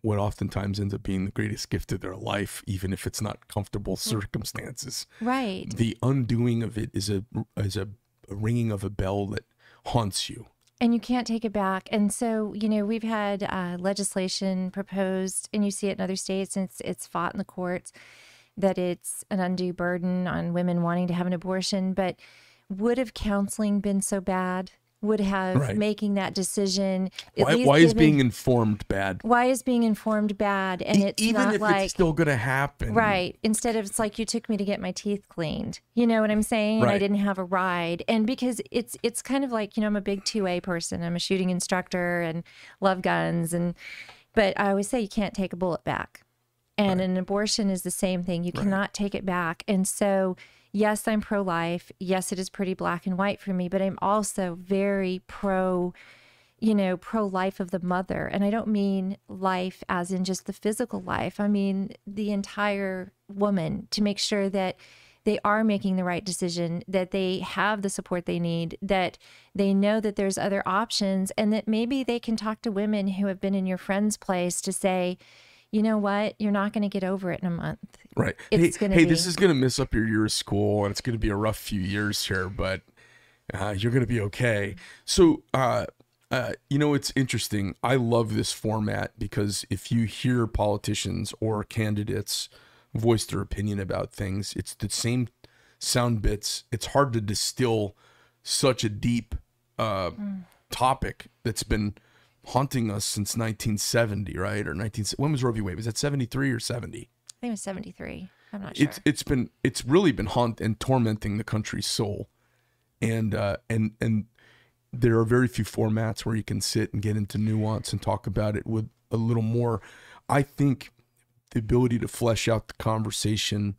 what oftentimes ends up being the greatest gift of their life even if it's not comfortable circumstances. Right. the undoing of it is a is a, a ringing of a bell that haunts you. And you can't take it back. And so, you know, we've had uh, legislation proposed, and you see it in other states, and it's it's fought in the courts that it's an undue burden on women wanting to have an abortion. But would have counseling been so bad? Would have Right. making that decision? at why, least why is given- being informed bad why is being informed bad? And E- it's even not if like it's still gonna happen Right. Instead of it's like you took me to get my teeth cleaned. You know what I'm saying? And I didn't have a ride. And because it's it's kind of like, you know, I'm a big 2A person. I'm a shooting instructor and love guns and but I always say you can't take a bullet back. And an abortion is the same thing. You cannot take it back. And so yes, I'm pro life. Yes, it is pretty black and white for me, but I'm also very pro you know, pro life of the mother. And I don't mean life as in just the physical life, I mean the entire woman to make sure that they are making the right decision, that they have the support they need, that they know that there's other options, and that maybe they can talk to women who have been in your friend's place to say, you know what, you're not going to get over it in a month. Right. It's hey, gonna hey be- this is going to mess up your year of school and it's going to be a rough few years here, but uh, you're going to be okay. So, uh, uh, you know, it's interesting. I love this format because if you hear politicians or candidates voice their opinion about things, it's the same sound bits. It's hard to distill such a deep uh, topic that's been haunting us since 1970, right? Or 19. When was Roe v. Wade? Was that 73 or 70? I think it was 73. I'm not sure. it's it's been it's really been haunt and tormenting the country's soul and uh and and there are very few formats where you can sit and get into nuance and talk about it with a little more i think the ability to flesh out the conversation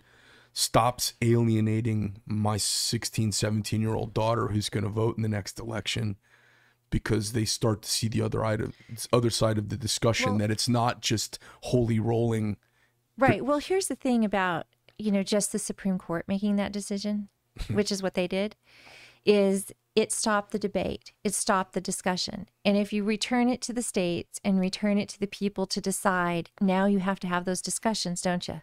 stops alienating my 16 17 year old daughter who's going to vote in the next election because they start to see the other item, other side of the discussion Well- that it's not just holy rolling Right. Well, here's the thing about, you know, just the Supreme Court making that decision, *laughs* which is what they did, is it stopped the debate. It stopped the discussion. And if you return it to the states and return it to the people to decide, now you have to have those discussions, don't you?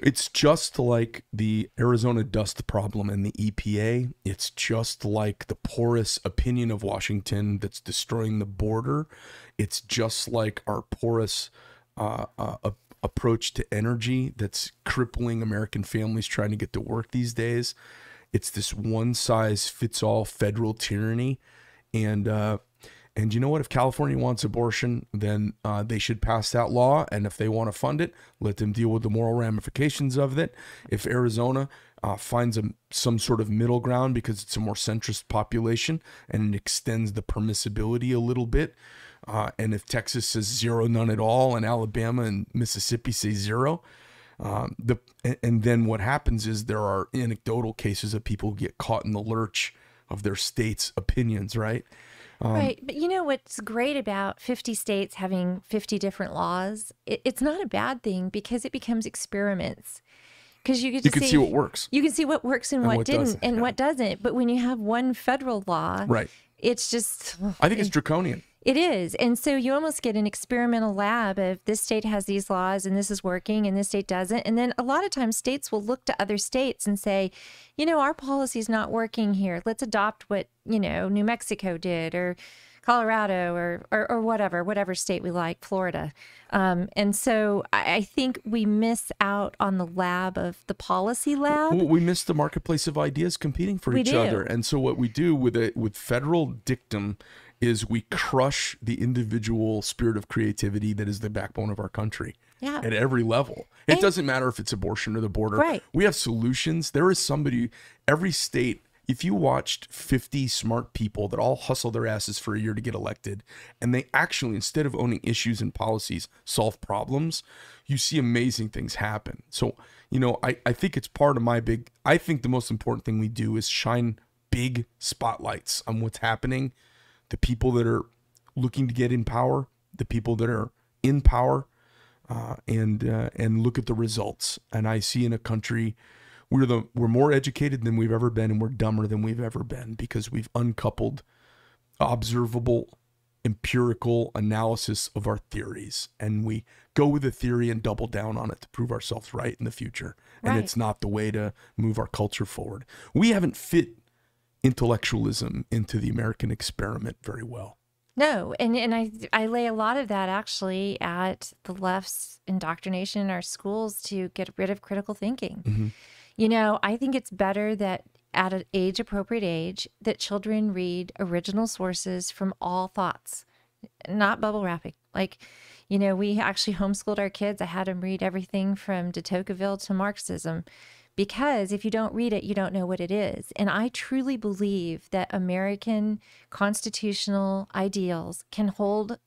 It's just like the Arizona dust problem and the EPA. It's just like the porous opinion of Washington that's destroying the border. It's just like our porous uh, uh, approach to energy that's crippling American families trying to get to work these days. It's this one size fits all federal tyranny. And, uh, and you know what? If California wants abortion, then uh, they should pass that law. And if they want to fund it, let them deal with the moral ramifications of it. If Arizona uh, finds a, some sort of middle ground because it's a more centrist population and it extends the permissibility a little bit, uh, and if Texas says zero, none at all, and Alabama and Mississippi say zero, um, the and, then what happens is there are anecdotal cases of people get caught in the lurch of their state's opinions, right? Um, right. But you know what's great about 50 states having 50 different laws? It, it's not a bad thing because it becomes experiments. Because you get You can see what works. You can see what works and, And what, what didn't and yeah. what doesn't. But when you have one federal law, Right. it's just I think it's draconian. It is. And so you almost get an experimental lab of this state has these laws and this is working and this state doesn't. And then a lot of times states will look to other states and say, you know, our policy is not working here. Let's adopt what, you know, New Mexico did or Colorado or, or, or whatever, whatever state we like, Florida. Um, and so I, I think we miss out on the lab of the policy lab. Well, we miss the marketplace of ideas competing for We each do. other, and so what we do with it with federal dictum is we crush the individual spirit of creativity that is the backbone of our country Yeah. at every level. It And- doesn't matter if it's abortion or the border. Right. We have solutions. There is somebody, every state, if you watched 50 smart people that all hustle their asses for a year to get elected, and they actually, instead of owning issues and policies, solve problems, you see amazing things happen. So, you know, I, I think it's part of my big, I think the most important thing we do is shine big spotlights on what's happening, the people that are looking to get in power, the people that are in power, uh, and uh, and look at the results. And I see in a country we're the we're more educated than we've ever been, and we're dumber than we've ever been because we've uncoupled observable, empirical analysis of our theories, and we go with a theory and double down on it to prove ourselves right in the future. And it's not the way to move our culture forward. We haven't fit intellectualism into the American experiment very well. No, and and I I lay a lot of that actually at the left's indoctrination in our schools to get rid of critical thinking. Mm-hmm. You know, I think it's better that at an age appropriate age that children read original sources from all thoughts, not bubble wrapping. Like, you know, we actually *laughs* homeschooled our kids. I had them read everything from de Tocqueville to Marxism because if you don't read it, you don't know what it is. And I truly believe that American constitutional ideals can hold,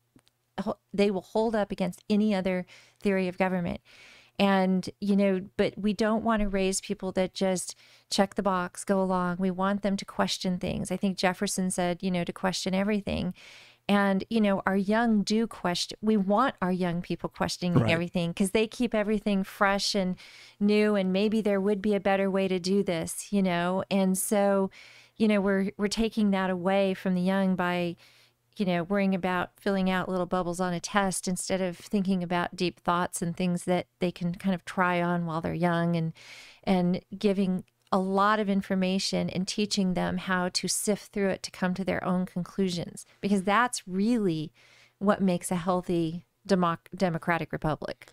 they will hold up against any other theory of government. And, you know, but we don't want to raise people that just check the box, go along. We want them to question things. I think Jefferson said, you know, to question everything. And, you know, our young do question, we want our young people questioning Right. everything because they keep everything fresh and new. And maybe there would be a better way to do this, you know? And so, you know, we're, we're taking that away from the young by, you know, worrying about filling out little bubbles on a test instead of thinking about deep thoughts and things that they can kind of try on while they're young and and giving a lot of information and teaching them how to sift through it to come to their own conclusions because that's really what makes a healthy democ- democratic republic.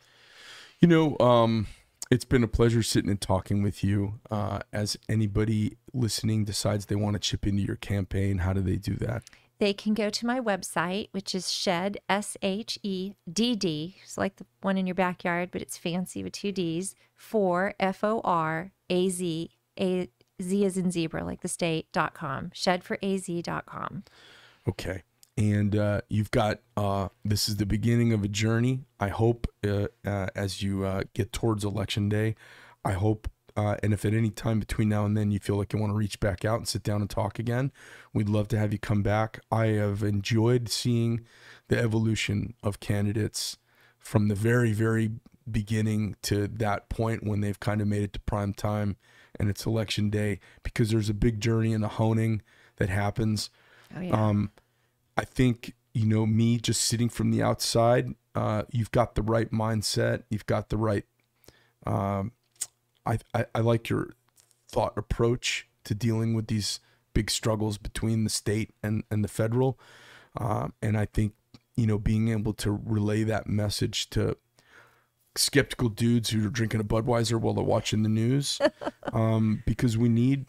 You know, um, it's been a pleasure sitting and talking with you. Uh, as anybody listening decides they want to chip into your campaign, how do they do that? They can go to my website, which is shed, S H E D D. It's like the one in your backyard, but it's fancy with two D's, for F O R A Z, A Z is in zebra, like the state, dot com. Okay. And uh, you've got uh, this is the beginning of a journey. I hope uh, uh, as you uh, get towards election day, I hope, uh, and if at any time between now and then you feel like you want to reach back out and sit down and talk again, we'd love to have you come back. I have enjoyed seeing the evolution of candidates from the very, very beginning to that point when they've kind of made it to prime time and it's election day because there's a big journey and a honing that happens. Oh, yeah. Um, I think you know me just sitting from the outside. Uh, you've got the right mindset. You've got the right. Um, I, I I like your thought approach to dealing with these big struggles between the state and and the federal. Um, and I think you know being able to relay that message to skeptical dudes who are drinking a Budweiser while they're watching the news, *laughs* um, because we need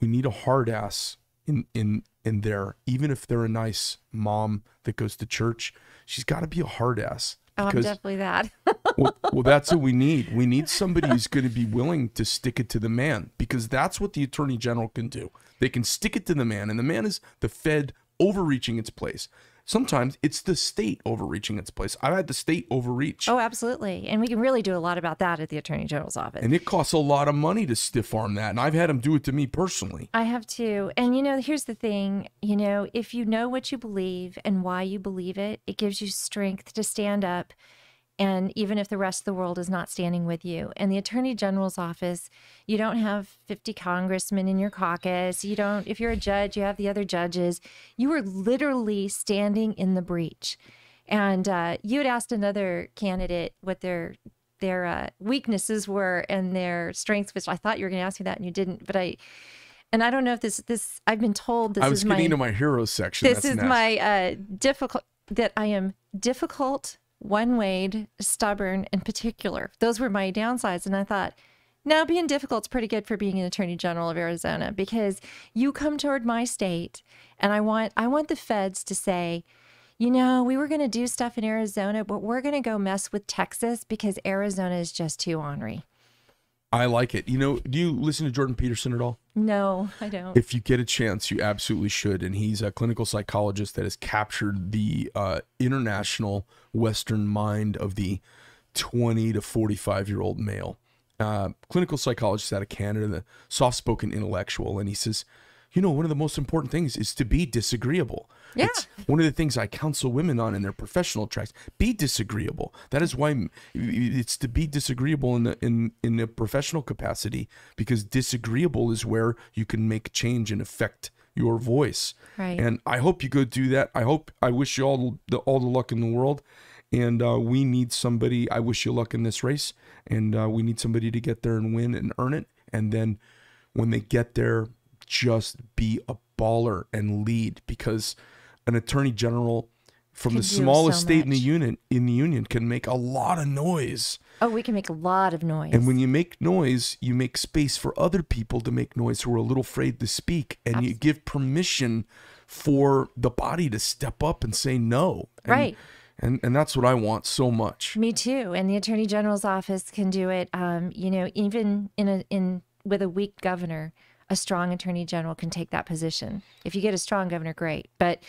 we need a hard ass in in in there. Even if they're a nice mom that goes to church, she's got to be a hard ass. oh, I'm definitely that. *laughs* well, well, that's what we *laughs* need. We need somebody who's going to be willing to stick it to the man because that's what the attorney general can do. They can stick it to the man, and the man is the Fed overreaching its place. Sometimes it's the state overreaching its place. I've had the state overreach. oh, absolutely. And we can really do a lot about that at the Attorney General's office. And it costs a lot of money to stiff arm that. And I've had them do it to me personally. I have too. And you know, here's the thing, you know, if you know what you believe and why you believe it, it gives you strength to stand up and even if the rest of the world is not standing with you. And the Attorney General's office, you don't have 50 congressmen in your caucus. You don't if you're a judge, you have the other judges. You are literally standing in the breach. And uh, you had asked another candidate what their their uh, weaknesses were and their strengths, which I thought you were going to ask me that and you didn't. But I, and I don't know if this this I've been told this I was is getting my into my heroes section. this That's is my uh, difficult that I am difficult, one-wayed, stubborn, and particular. Those were my downsides, and I thought Now, being difficult's pretty good for being an attorney general of Arizona because you come toward my state, and I want I want the feds to say, you know, we were going to do stuff in Arizona, but we're going to go mess with Texas because Arizona is just too ornery. I like it. You know, do you listen to Jordan Peterson at all? No, I don't. If you get a chance, you absolutely should. And he's a clinical psychologist that has captured the uh, international Western mind of the 20 to 45 year old male. Uh, clinical psychologist out of Canada, the soft spoken intellectual. And he says, you know, one of the most important things is to be disagreeable. Yeah. It's one of the things I counsel women on in their professional tracks. Be disagreeable. That is why it's to be disagreeable in the in in a professional capacity because disagreeable is where you can make change and affect your voice. Right. And I hope you go do that. I hope I wish you all the all the luck in the world. And uh, we need somebody. I wish you luck in this race. And uh, we need somebody to get there and win and earn it. And then when they get there, just be a baller and lead because an attorney general from Can the smallest so state in the union in the union can make a lot of noise. Oh, we can make a lot of noise. And when you make noise, you make space for other people to make noise who are a little afraid to speak, and you give permission for the body to step up and say no. And, Right. And and that's what I want so much. Me too. And the attorney general's office can do it. Um, you know, even in a in with a weak governor, a strong attorney general can take that position. If you get a strong governor, great. But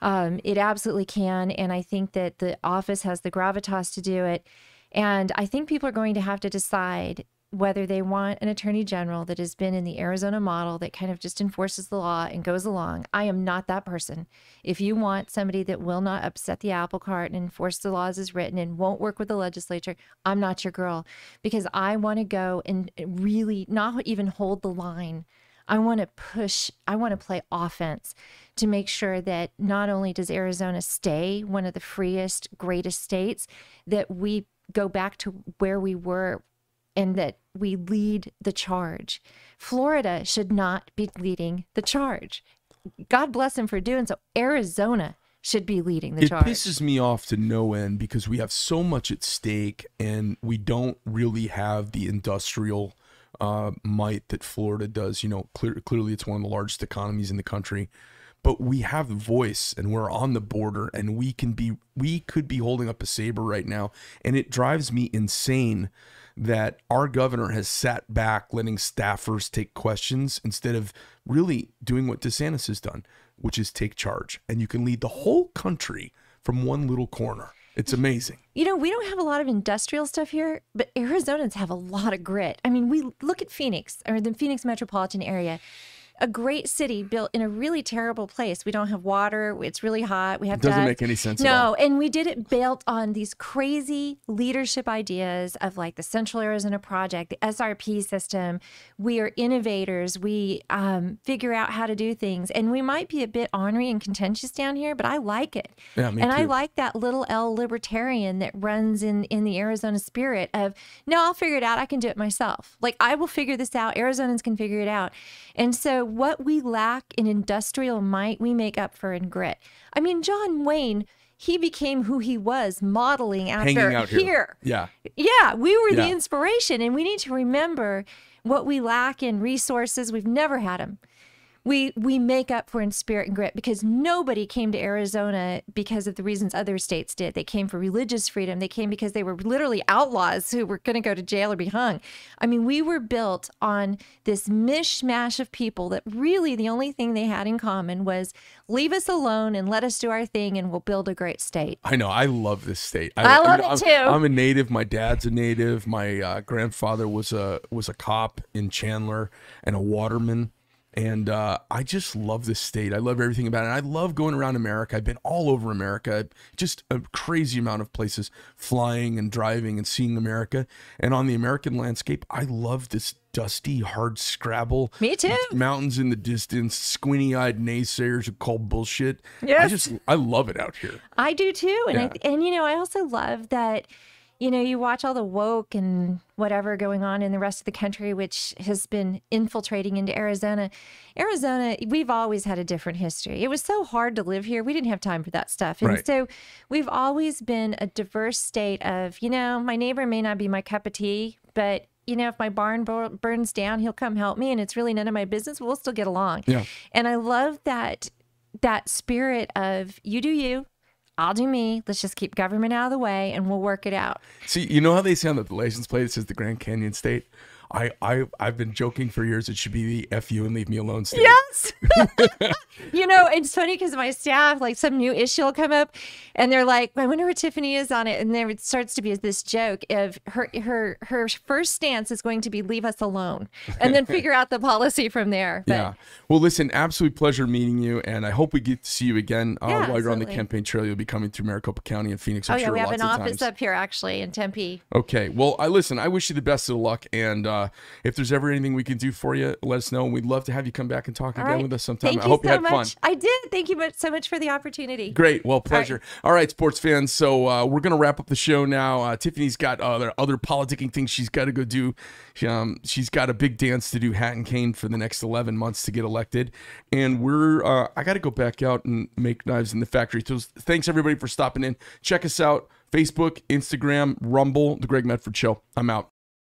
um, it absolutely can. And I think that the office has the gravitas to do it. And I think people are going to have to decide whether they want an attorney general that has been in the Arizona model that kind of just enforces the law and goes along. I am not that person. If you want somebody that will not upset the apple cart and enforce the laws as written and won't work with the legislature, I'm not your girl because I want to go and really not even hold the line. I want to push, I want to play offense to make sure that not only does Arizona stay one of the freest, greatest states, that we go back to where we were and that we lead the charge. Florida should not be leading the charge. God bless them for doing so. Arizona should be leading the it charge. It pisses me off to no end because we have so much at stake and we don't really have the industrial uh, might that Florida does. You know, clear, clearly it's one of the largest economies in the country, but we have the voice and we're on the border and we can be, we could be holding up a saber right now. And it drives me insane that our governor has sat back letting staffers take questions instead of really doing what DeSantis has done, which is take charge. And you can lead the whole country from one little corner. It's amazing. You know, we don't have a lot of industrial stuff here, but Arizonans have a lot of grit. I mean, we look at Phoenix or the Phoenix metropolitan area, a great city built in a really terrible place. We don't have water. It's really hot. We have Doesn't to make any sense at No, and we did it built on these crazy leadership ideas of like the Central Arizona Project, the SRP system. We are innovators. We um, figure out how to do things, and we might be a bit ornery and contentious down here, but I like it. Yeah, me and I like that little L libertarian that runs in in the Arizona spirit of no, I'll figure it out. I can do it myself. Like I will figure this out. Arizonans can figure it out. And so what we lack in industrial might, we make up for in grit. I mean, John Wayne, he became who he was, modeling after Hanging out here. Yeah. yeah, we were the inspiration, and we need to remember what we lack in resources. We've never had them. We we make up for in spirit and grit because nobody came to Arizona because of the reasons other states did. They came for religious freedom. They came because they were literally outlaws who were going to go to jail or be hung. I mean, we were built on this mishmash of people that really the only thing they had in common was leave us alone and let us do our thing, and we'll build a great state. I know. I love this state. I love I'm, it too. I'm a native. My dad's a native. My uh, grandfather was a was a cop in Chandler and a waterman. And uh, I just love this state. I love everything about it. I love going around America. I've been all over America, just a crazy amount of places, flying and driving and seeing America. And on the American landscape, I love this dusty, hard scrabble. Me too. Mountains in the distance, squinty-eyed naysayers who call bullshit. Yeah. I just I love it out here. I do too, and Yeah. th- and you know I also love that. You know, you watch all the woke and whatever going on in the rest of the country, which has been infiltrating into Arizona. Arizona, we've always had a different history. It was so hard to live here. We didn't have time for that stuff. And Right. so we've always been a diverse state of, you know, my neighbor may not be my cup of tea, but you know, if my barn bur- burns down, he'll come help me, and it's really none of my business. We'll still get along. Yeah. And I love that that spirit of you do you, I'll do me. Let's just keep government out of the way, and we'll work it out. See, you know how they say on the license plate it says the Grand Canyon State. I, I I've been joking for years. It should be the "f you and leave me alone". Yes. *laughs* you know, it's funny because my staff, like some new issue will come up and they're like, I wonder what Tiffany is on it. And there it starts to be this joke of her her her first stance is going to be leave us alone and then figure out the policy from there. But Yeah. Well, listen, absolute pleasure meeting you, and I hope we get to see you again uh, Yeah, while you're on the campaign trail. You'll be coming through Maricopa County and Phoenix. I'm Oh yeah, sure we have an of office times. up here actually in Tempe. Okay. Well, I listen. I wish you the best of luck, and uh, if there's ever anything we can do for you, let us know. And we'd love to have you come back and talk All again right. with us sometime. Thank I you hope so you had much. fun. I did. Thank you so much for the opportunity. Great. Well, pleasure. All right, sports fans. So uh, we're gonna wrap up the show now. Uh, Tiffany's got other other politicking things she's got to go do. She, um, she's got a big dance to do, hat and cane, for the next eleven months to get elected. And we're uh, I got to go back out and make knives in the factory. So thanks everybody for stopping in. Check us out: Facebook, Instagram, Rumble, the Greg Medford Show. I'm out.